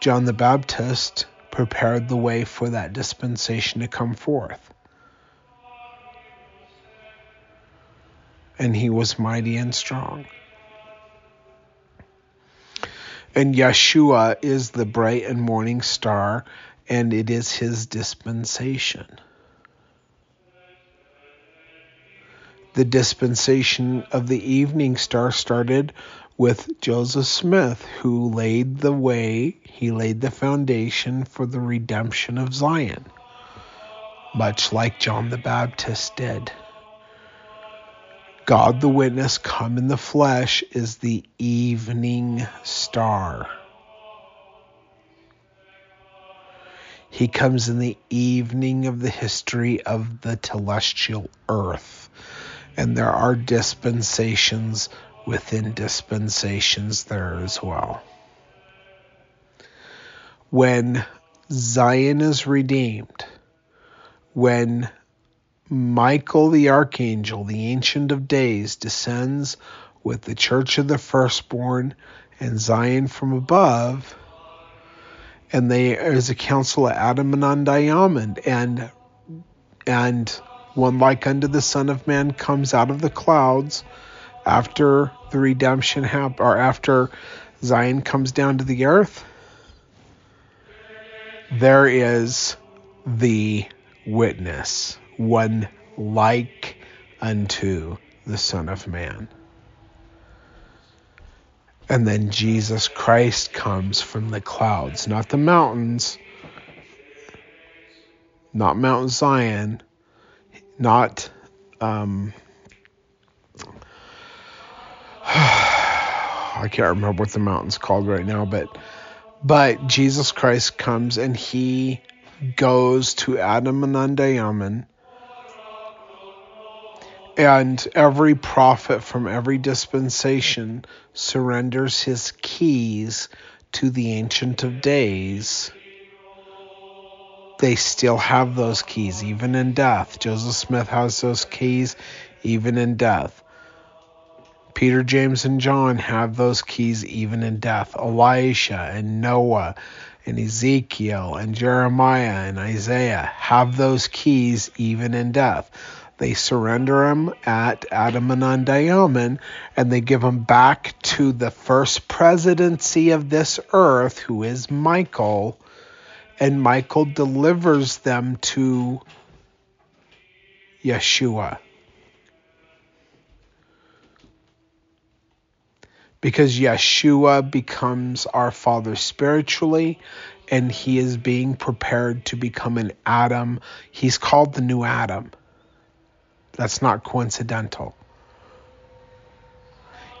John the Baptist prepared the way for that dispensation to come forth. And he was mighty and strong. And Yeshua is the bright and morning star and it is his dispensation. The dispensation of the evening star started with Joseph Smith, who laid the way, he laid the foundation for the redemption of Zion, much like John the Baptist did. God the witness come in the flesh is the evening star. He comes in the evening of the history of the celestial earth. And there are dispensations within dispensations there as well. When Zion is redeemed, when Michael the archangel, the Ancient of Days, descends with the church of the firstborn and Zion from above, and there is a council of Adam-ondi-Ahman, and and one like unto the Son of Man comes out of the clouds after the redemption hap- or after Zion comes down to the earth. There is the witness, one like unto the Son of Man. And then Jesus Christ comes from the clouds, not the mountains, not Mount Zion, not um, (sighs) I can't remember what the mountain's called right now, but but Jesus Christ comes and he goes to Adam-ondi-Ahman and every prophet from every dispensation surrenders his keys to the Ancient of Days. They still have those keys, even in death. Joseph Smith has those keys, even in death. Peter, James, and John have those keys, even in death. Elisha and Noah and Ezekiel and Jeremiah and Isaiah have those keys, even in death. They surrender him at Adam-ondi-Ahman and they give him back to the first presidency of this earth, who is Michael. And Michael delivers them to Yeshua. Because Yeshua becomes our Father spiritually, and he is being prepared to become an Adam. He's called the new Adam. That's not coincidental.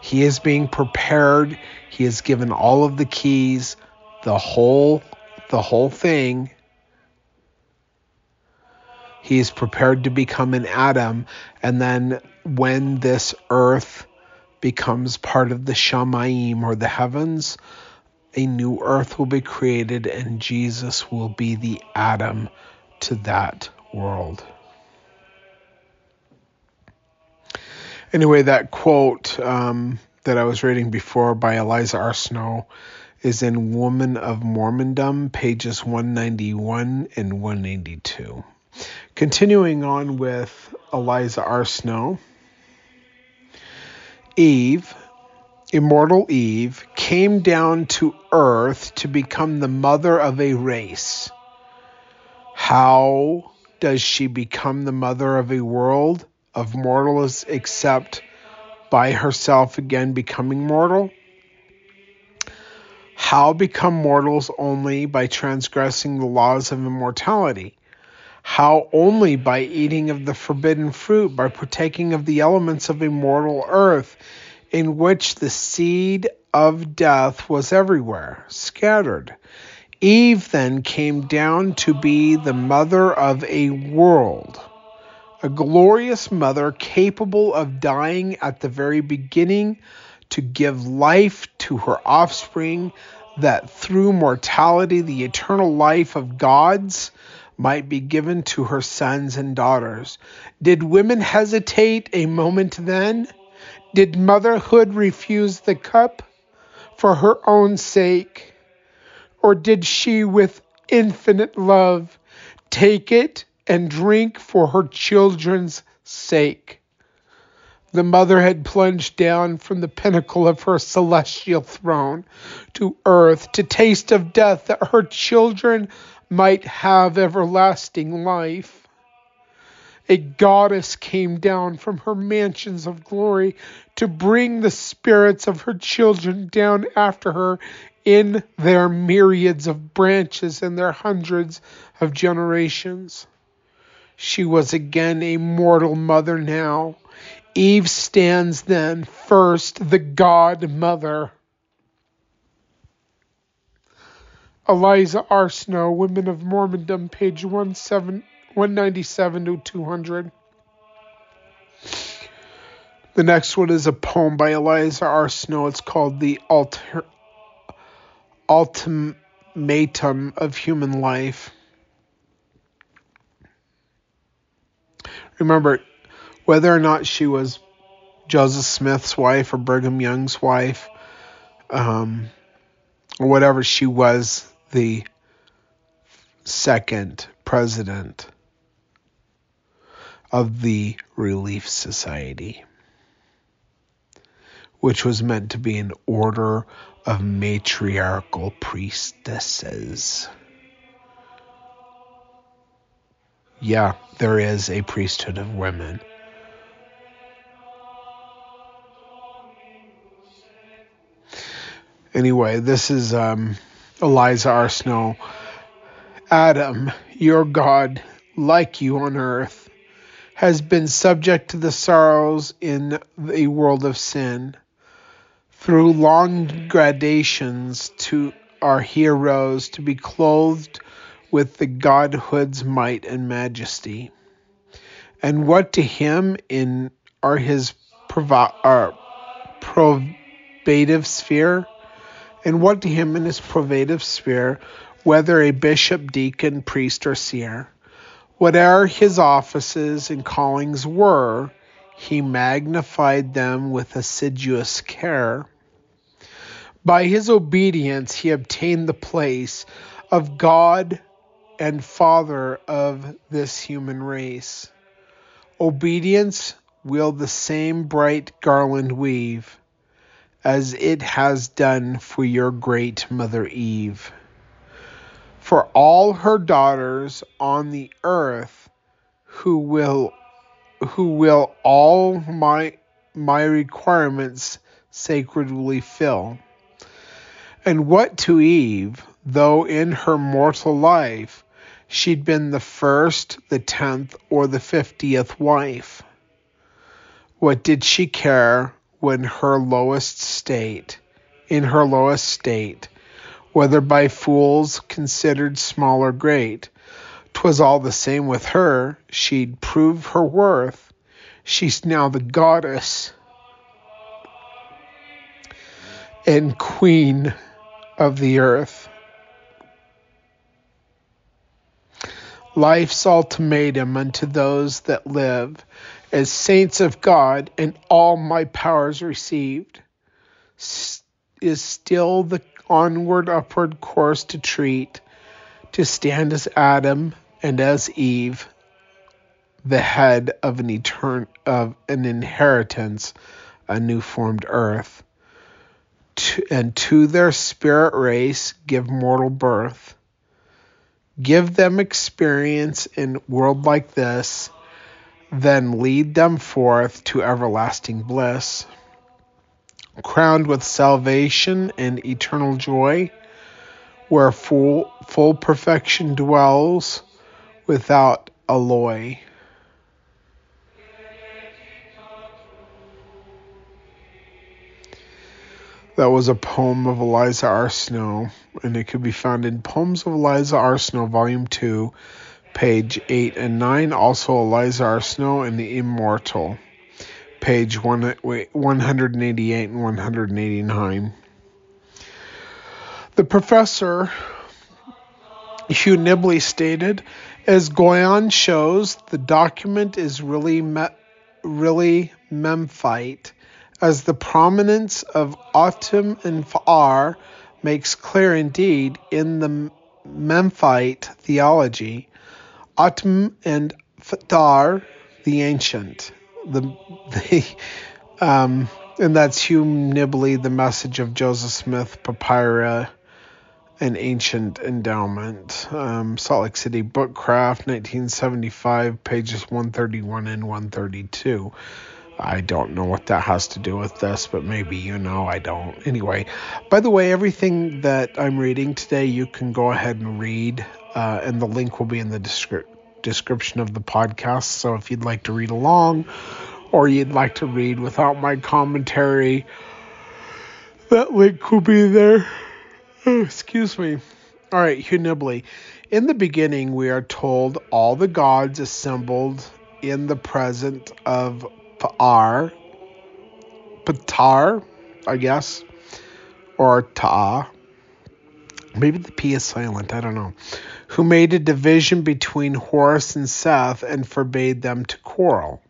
He is being prepared. He is given all of the keys, the whole the whole thing. He is prepared to become an Adam and then when this earth becomes part of the Shamaim or the heavens, a new earth will be created and Jesus will be the Adam to that world. Anyway, that quote um, that I was reading before by Eliza R. Is in Woman of Mormondom, pages 191 and 192. Continuing on with Eliza R. Eve, immortal Eve, came down to earth to become the mother of a race. How does she become the mother of a world? Of mortals except by herself again becoming mortal? How become mortals only by transgressing the laws of immortality? How only by eating of the forbidden fruit, by partaking of the elements of a mortal earth, in which the seed of death was everywhere, scattered. Eve then came down to be the mother of a world a glorious mother capable of dying at the very beginning to give life to her offspring, that through mortality the eternal life of God's might be given to her sons and daughters. Did women hesitate a moment then? Did motherhood refuse the cup for her own sake? Or did she, with infinite love, take it and drink for her children's sake. The mother had plunged down from the pinnacle of her celestial throne to earth to taste of death that her children might have everlasting life. A goddess came down from her mansions of glory to bring the spirits of her children down after her in their myriads of branches and their hundreds of generations. She was again a mortal mother now. Eve stands then first, the God mother. Eliza R. Snow, Women of Mormondom, page 197 to 200. The next one is a poem by Eliza R. Snow. It's called The Alter- Ultimatum of Human Life. Remember whether or not she was Joseph Smith's wife or Brigham Young's wife, um, or whatever, she was the second president of the Relief Society, which was meant to be an order of matriarchal priestesses. Yeah, there is a priesthood of women. Anyway, this is um, Eliza R. Adam, your God, like you on earth, has been subject to the sorrows in the world of sin. Through long gradations to our heroes to be clothed with the Godhood's might and majesty. And what to him in are his provo- are uh, probative sphere, and what to him in his probative sphere, whether a bishop, deacon, priest, or seer, whatever his offices and callings were, he magnified them with assiduous care. By his obedience, he obtained the place of God and father of this human race. Obedience will the same bright garland weave as it has done for your great mother Eve. For all her daughters on the earth who will who will all my my requirements sacredly fill. And what to Eve, though in her mortal life she'd been the first, the tenth, or the fiftieth wife. What did she care when her lowest state, in her lowest state, whether by fools considered small or great. 'Twas all the same with her, she'd prove her worth. She's now the goddess and queen of the earth. Life's ultimatum unto those that live as saints of God and all my powers received is still the onward upward course to treat, to stand as Adam and as Eve, the head of an etern of an inheritance, a new formed earth, to, and to their spirit race give mortal birth. Give them experience in world like this, then lead them forth to everlasting bliss crowned with salvation and eternal joy, where full, full perfection dwells without alloy. That was a poem of Eliza R. Snow, and it could be found in Poems of Eliza R. Snow, Volume 2, page 8 and 9. Also, Eliza R. Snow and the Immortal page 188 and 189. The professor, Hugh Nibley, stated, as Goyon shows, the document is really me- really Memphite, as the prominence of Atum and Fa'ar makes clear indeed in the Memphite theology. Atum and Fatar, the ancient the (laughs) the um, and that's Hugh Nibley, the message of Joseph Smith, Papyri, an ancient endowment. Um, Salt Lake City Bookcraft, 1975, pages 131 and 132. I don't know what that has to do with this, but maybe you know. I don't. Anyway, by the way, everything that I'm reading today, you can go ahead and read, uh, and the link will be in the description description of the podcast. So if you'd like to read along or you'd like to read without my commentary, that link will be there. (sighs) Excuse me. All right, Hugh Nibley. In the beginning, we are told all the gods assembled in the presence of Pa'ar, Patar, I guess, or Ta. Maybe the P is silent, I don't know who made a division between Horus and Seth and forbade them to quarrel,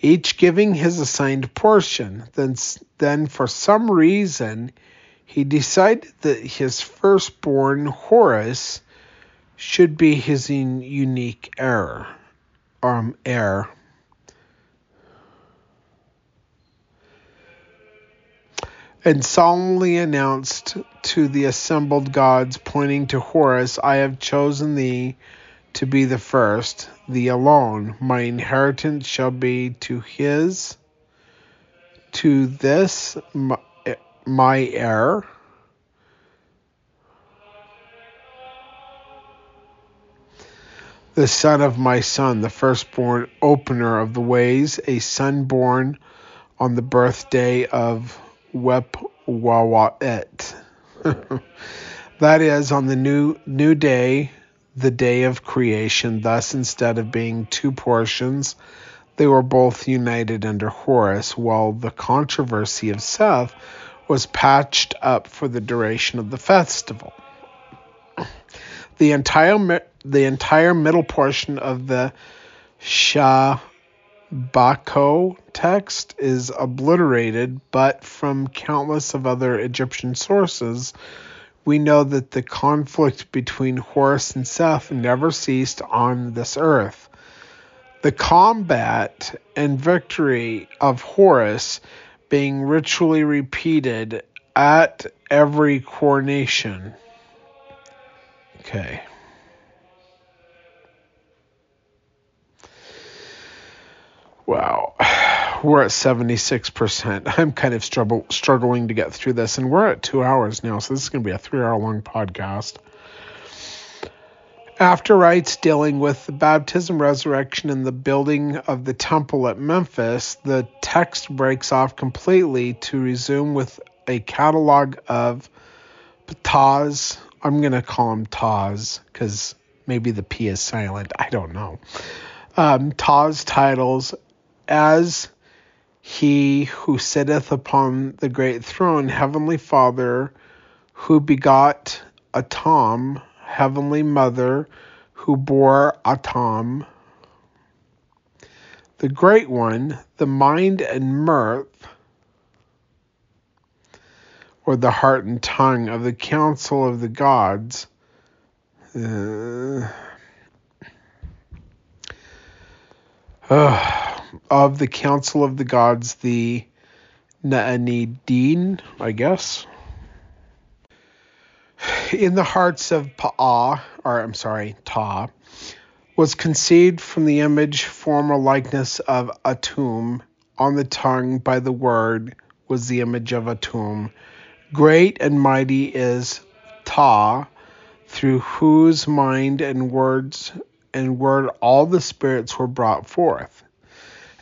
each giving his assigned portion. Then, then for some reason, he decided that his firstborn Horus should be his unique heir. Um, heir. And solemnly announced to the assembled gods, pointing to Horus, I have chosen thee to be the first, thee alone. My inheritance shall be to his, to this, my, my heir. The son of my son, the firstborn opener of the ways, a son born on the birthday of Wepwawet. (laughs) that is, on the new new day, the day of creation. Thus, instead of being two portions, they were both united under Horus, while the controversy of Seth was patched up for the duration of the festival. The entire the entire middle portion of the Shah Bako text is obliterated, but from countless of other Egyptian sources, we know that the conflict between Horus and Seth never ceased on this earth. The combat and victory of Horus being ritually repeated at every coronation. Okay. Wow. (sighs) We're at 76%. (laughs) I'm kind of struggle, struggling to get through this, and we're at two hours now, so this is going to be a three hour long podcast. After rites dealing with the baptism, resurrection, and the building of the temple at Memphis, the text breaks off completely to resume with a catalog of Ptah's. I'm going to call him Taz because maybe the P is silent. I don't know. Um, titles as he who sitteth upon the great throne, Heavenly Father, who begot Atam, Heavenly Mother, who bore Atam, the Great One, the mind and mirth, or the heart and tongue of the council of the gods. Uh, (sighs) uh, of the council of the gods, the Na'anidin, I guess in the hearts of Pa'ah, or I'm sorry, Ptah, was conceived from the image, form, or likeness of Atum. On the tongue by the word was the image of Atum. Great and mighty is Ptah, through whose mind and words and word all the spirits were brought forth.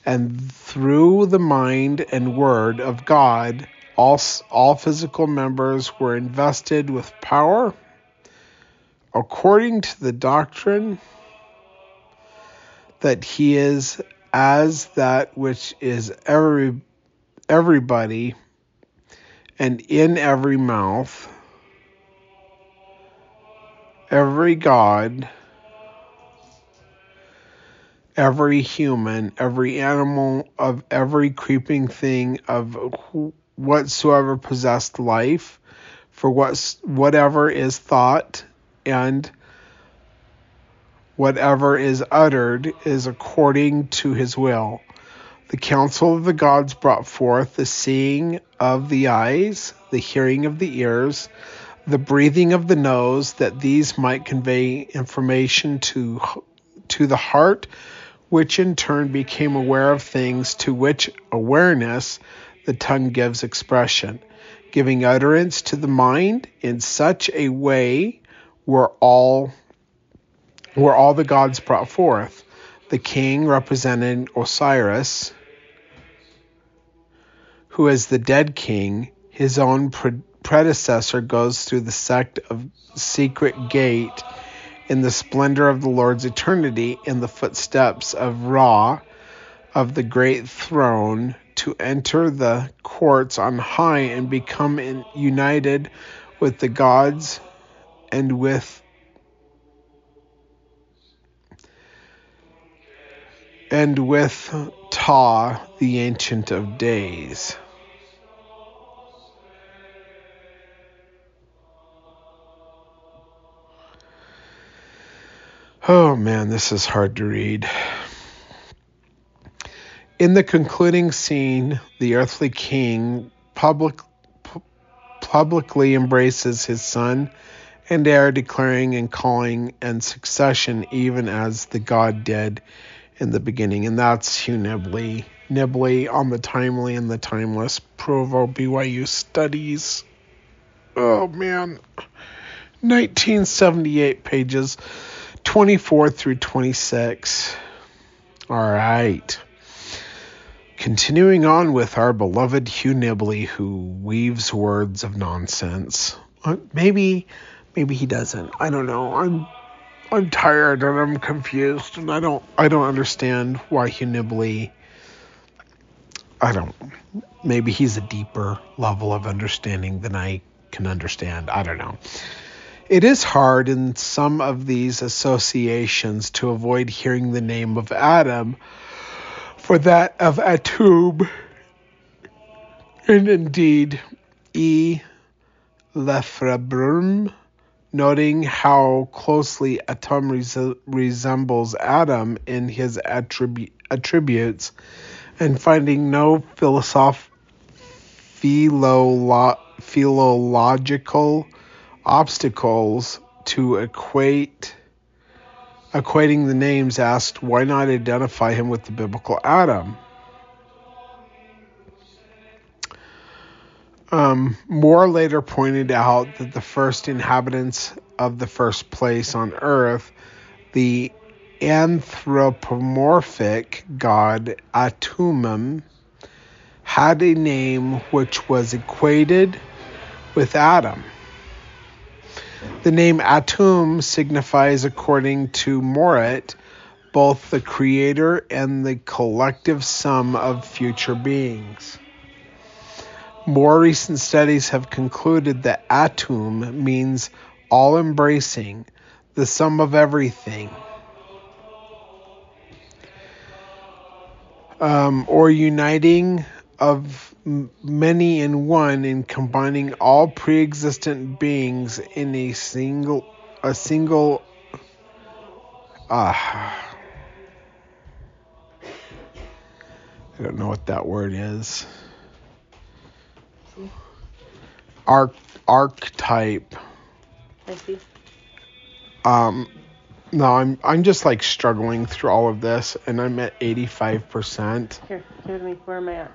And through the mind and word of God, all, all physical members were invested with power according to the doctrine that he is as that which is every everybody and in every mouth every god every human every animal of every creeping thing of whatsoever possessed life, for what whatever is thought and whatever is uttered is according to his will. The counsel of the gods brought forth the seeing of the eyes, the hearing of the ears, the breathing of the nose, that these might convey information to to the heart, which in turn became aware of things to which awareness the tongue gives expression, giving utterance to the mind in such a way were all were all the gods brought forth. The king represented Osiris, who is the dead king. His own pre- predecessor goes through the sect of secret gate in the splendor of the Lord's eternity in the footsteps of Ra, of the great throne to enter the courts on high and become in, united with the gods and with and with Ptah, the Ancient of Days. Oh man, this is hard to read. In the concluding scene, the earthly king public, pu- publicly embraces his son and heir, declaring and calling and succession, even as the god did in the beginning. And that's Hugh Nibley. Nibley on the timely and the timeless. Provo BYU Studies. Oh man. 1978 pages 24 through 26. All right. Continuing on with our beloved Hugh Nibley, who weaves words of nonsense. Uh, maybe, maybe he doesn't. I don't know. I'm, I'm tired and I'm confused, and I don't, I don't understand why Hugh Nibley. I don't. Maybe he's a deeper level of understanding than I can understand. I don't know. It is hard in some of these associations to avoid hearing the name of Adam for that of Atum, and indeed E. Lefebvre, noting how closely Atum res- resembles Adam in his attribu- attributes, and finding no philosoph- philolo- philological obstacles to equate equating the names, asked why not identify him with the biblical Adam? Um, More later pointed out that the first inhabitants of the first place on earth, the anthropomorphic god Atumum, had a name which was equated with Adam. The name Atum signifies, according to Moret, both the creator and the collective sum of future beings. More recent studies have concluded that Atum means all embracing, the sum of everything, um, or uniting of many in one in combining all pre-existent beings in a single a single ah I don't know what that word is. Arc archetype. I see. Um no, I'm I'm just like struggling through all of this and I'm at 85%. Here, give me. Where am I at?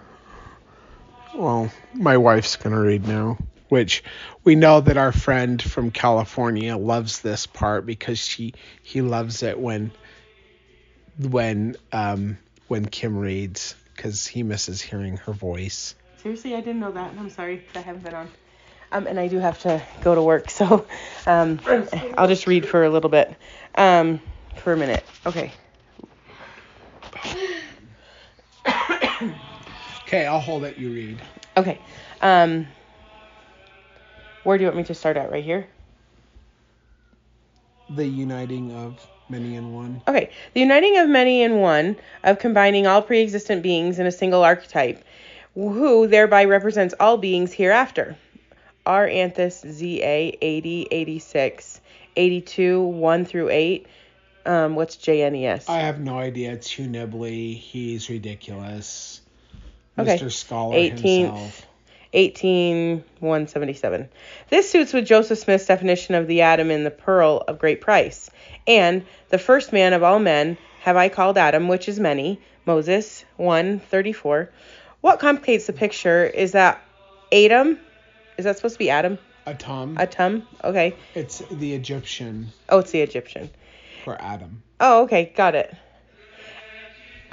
Well, my wife's going to read now, which we know that our friend from California loves this part because she he loves it when when um when Kim reads cuz he misses hearing her voice. Seriously, I didn't know that. I'm sorry. I haven't been on. Um, and I do have to go to work, so um, I'll just read for a little bit. Um, for a minute. Okay. Okay, I'll hold it you read. Okay. Um, where do you want me to start at? Right here? The uniting of many in one. Okay. The uniting of many in one, of combining all pre existent beings in a single archetype, who thereby represents all beings hereafter. R. Anthes ZA 80, 86, 82, 1 through 8. Um, what's JNES? I have no idea. It's Hugh Nibley. He's ridiculous. Okay. Mr. Scholar 18th. himself. 18 177. This suits with Joseph Smith's definition of the Adam in the pearl of great price. And the first man of all men have I called Adam, which is many. Moses 134. What complicates the picture is that Adam, is that supposed to be Adam? Atom. Atum? Okay. it's the Egyptian Oh, it's the Egyptian. for Adam. Oh, okay, got it.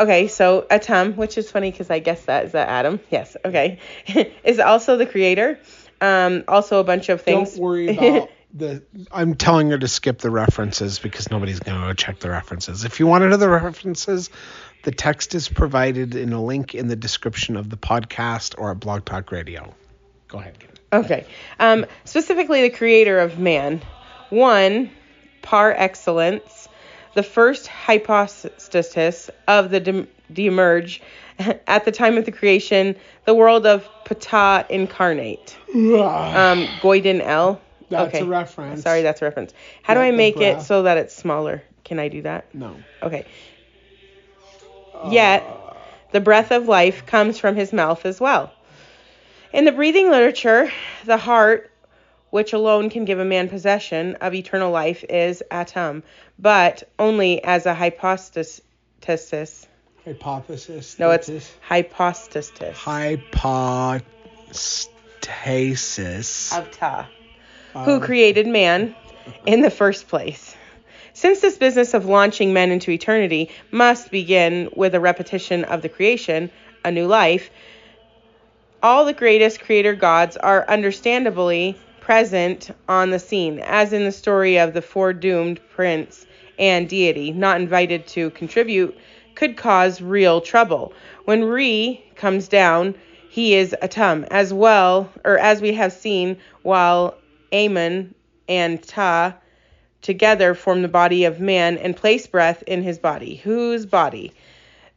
Okay, so Atum, which is funny because I guess that is that Adam. Yes, okay, (laughs) is also the creator. Um, also a bunch of things. Don't worry (laughs) about the. I'm telling her to skip the references because nobody's going to go check the references. If you want to know the references, the text is provided in a link in the description of the podcast or at Blog Talk Radio. Go ahead, Okay. Um, specifically, the creator of man. One, par excellence, the first hypostasis of the de- de-emerge (laughs) at the time of the creation, the world of Ptah incarnate. Um, Goyon L. That's okay. a reference. Sorry, that's a reference. How do I make it so that it's smaller? Can I do that? No. Okay. Yet, the breath of life comes from his mouth as well. In the breathing literature, the heart, which alone can give a man possession of eternal life, is atom, but only as a hypostasis. Hypothesis. No, it's hypostasis hypostasis. of Ptah. who Um, created man in the first place. Since this business of launching men into eternity must begin with a repetition of the creation, a new life, all the greatest creator gods are understandably present on the scene, as in the story of the foredoomed prince and deity, not invited to contribute, could cause real trouble. When Re comes down, he is Atum, as well, or as we have seen, while Amun and Ptah together form the body of man and place breath in his body. Whose body?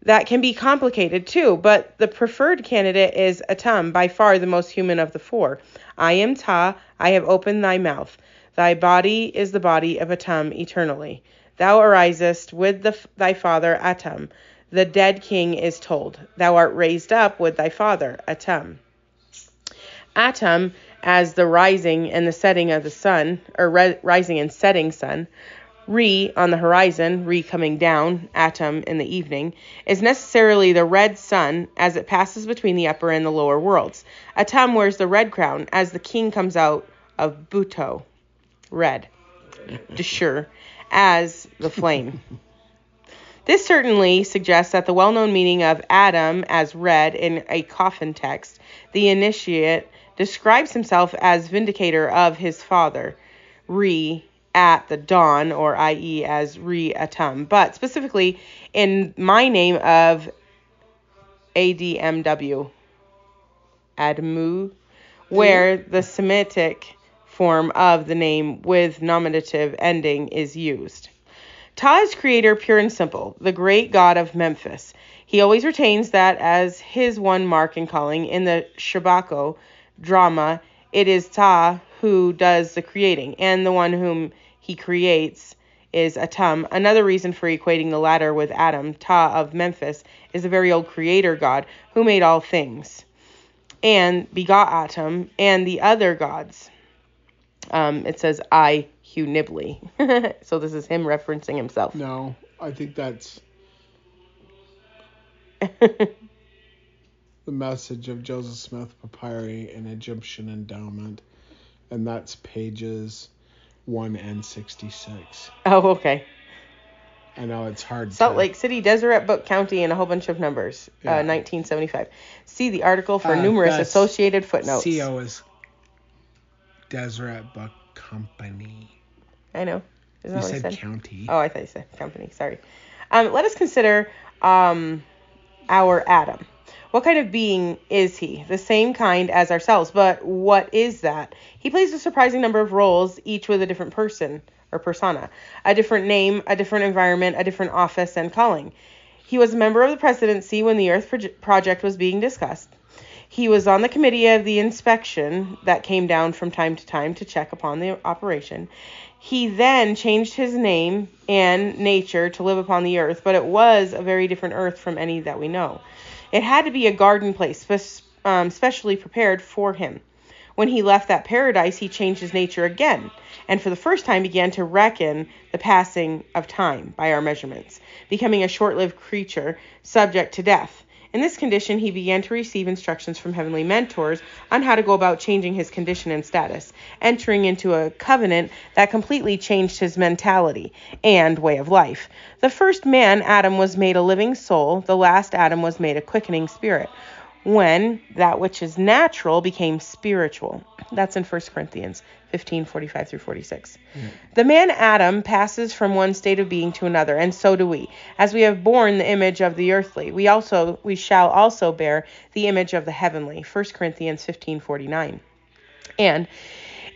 That can be complicated too, but the preferred candidate is Atum, by far the most human of the four. I am Ptah, I have opened thy mouth. Thy body is the body of Atum eternally. Thou arisest with the, thy father Atum. The dead king is told, Thou art raised up with thy father Atum. Atum, as the rising and the setting of the sun, or re- rising and setting sun, Re on the horizon, Re coming down, Atum in the evening, is necessarily the red sun as it passes between the upper and the lower worlds. Atum wears the red crown as the king comes out of Buto, red, Deshur, as the flame. (laughs) This certainly suggests that the well known meaning of Adam as read in a coffin text, the initiate describes himself as vindicator of his father, Re at the dawn, or i.e., as Re Atum, but specifically in my name of ADMW, Admu, where the Semitic form of the name with nominative ending is used. Ptah is creator pure and simple, the great god of Memphis. He always retains that as his one mark and calling. In the Shabako drama, it is Ptah who does the creating, and the one whom he creates is Atum. Another reason for equating the latter with Adam, Ptah of Memphis, is a very old creator god who made all things and begot Atum and the other gods. Um, it says, I, Hugh Nibley. (laughs) so this is him referencing himself. No, I think that's (laughs) the message of Joseph Smith Papyri in Egyptian endowment, and that's pages 1 and 66. oh, okay. I know it's hard Salt to. Lake City, Deseret Book County, and a whole bunch of numbers. Yeah. Uh, 1975. See the article for Uh, numerous associated footnotes. CO is Deseret Book Company. I know. Isn't You that what I said said? county. Oh, I thought you said company. Sorry. Um, let us consider um, our Adam. What kind of being is he? The same kind as ourselves, but what is that? He plays a surprising number of roles, each with a different person or persona, a different name, a different environment, a different office and calling. He was a member of the presidency when the Earth Proje- Project was being discussed. He was on the committee of the inspection that came down from time to time to check upon the operation. He then changed his name and nature to live upon the earth, but it was a very different earth from any that we know. It had to be a garden place, um, specially prepared for him. When he left that paradise, he changed his nature again, and for the first time began to reckon the passing of time by our measurements, becoming a short lived creature subject to death. In this condition, he began to receive instructions from heavenly mentors on how to go about changing his condition and status, entering into a covenant that completely changed his mentality and way of life. The first man, Adam, was made a living soul, the last Adam was made a quickening spirit. When that which is natural became spiritual. That's in 1 Corinthians 15 45 through 46. Hmm. The man Adam passes from one state of being to another, and so do we. As we have borne the image of the earthly, we also we shall also bear the image of the heavenly. 1 Corinthians 15:49. And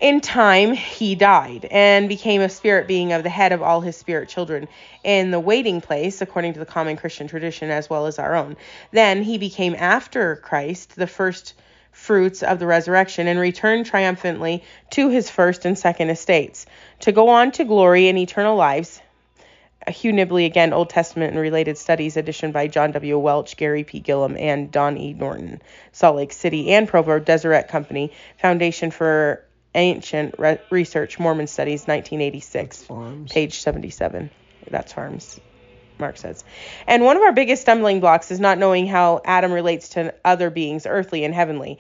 in time he died and became a spirit being of the head of all his spirit children in the waiting place according to the common Christian tradition as well as our own. Then he became after Christ the first fruits of the resurrection and returned triumphantly to his first and second estates to go on to glory and eternal lives. Hugh Nibley, again, Old Testament and Related Studies, edition by John W. Welch, Gary P. Gillum, and Don E. Norton, Salt Lake City, and Provo Deseret Company, Foundation for Ancient Re- Research, Mormon Studies, 1986, page 77. That's Farms, Mark says. And one of our biggest stumbling blocks is not knowing how Adam relates to other beings, earthly and heavenly.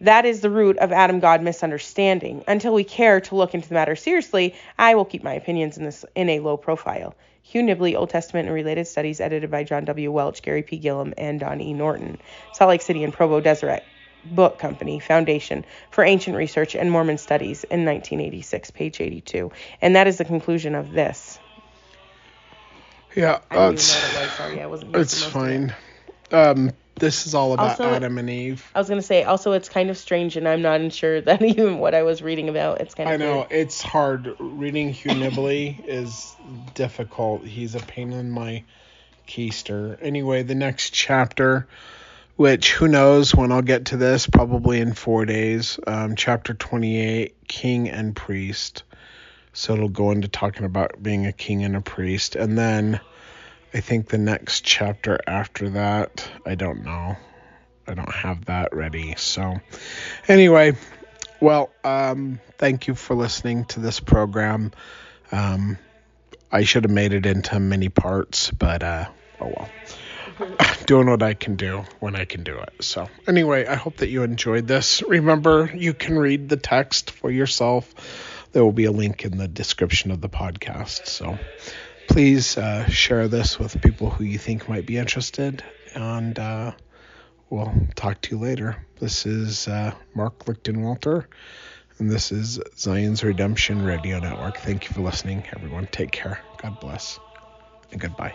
That is the root of Adam God misunderstanding. Until we care to look into the matter seriously, I will keep my opinions in this in a low profile. Hugh Nibley, Old Testament and Related Studies, edited by John W. Welch, Gary P. Gillum, and Don E. Norton. Salt Lake City and Provo Deseret Book Company, Foundation for Ancient Research and Mormon Studies in 1986, page 82. And that is the conclusion of this. Yeah, I don't that's even it was. Sorry, I it's it. fine. Um, this is all about Also- Adam and Eve. I was gonna say also it's kind of strange, and I'm not sure (laughs) that even what I was reading about. It's kind of I know weird. it's hard. Reading Hugh Nibley is difficult. He's a pain in my keister. Anyway, the next chapter, which who knows when I'll get to this, probably in four days. Um, chapter 28, King and Priest. So it'll go into talking about being a king and a priest. And then I think the next chapter after that, I don't know. I don't have that ready. So anyway, well, um, thank you for listening to this program. Um, I should have made it into many parts, but uh, oh well. (laughs) Doing what I can do when I can do it. So, anyway, I hope that you enjoyed this. Remember, you can read the text for yourself. There will be a link in the description of the podcast. So, please uh, share this with people who you think might be interested. And uh, we'll talk to you later. This is uh, Mark Lichtenwalter, and this is Zion's Redemption Radio Network. Thank you for listening, everyone. Take care. God bless, and goodbye.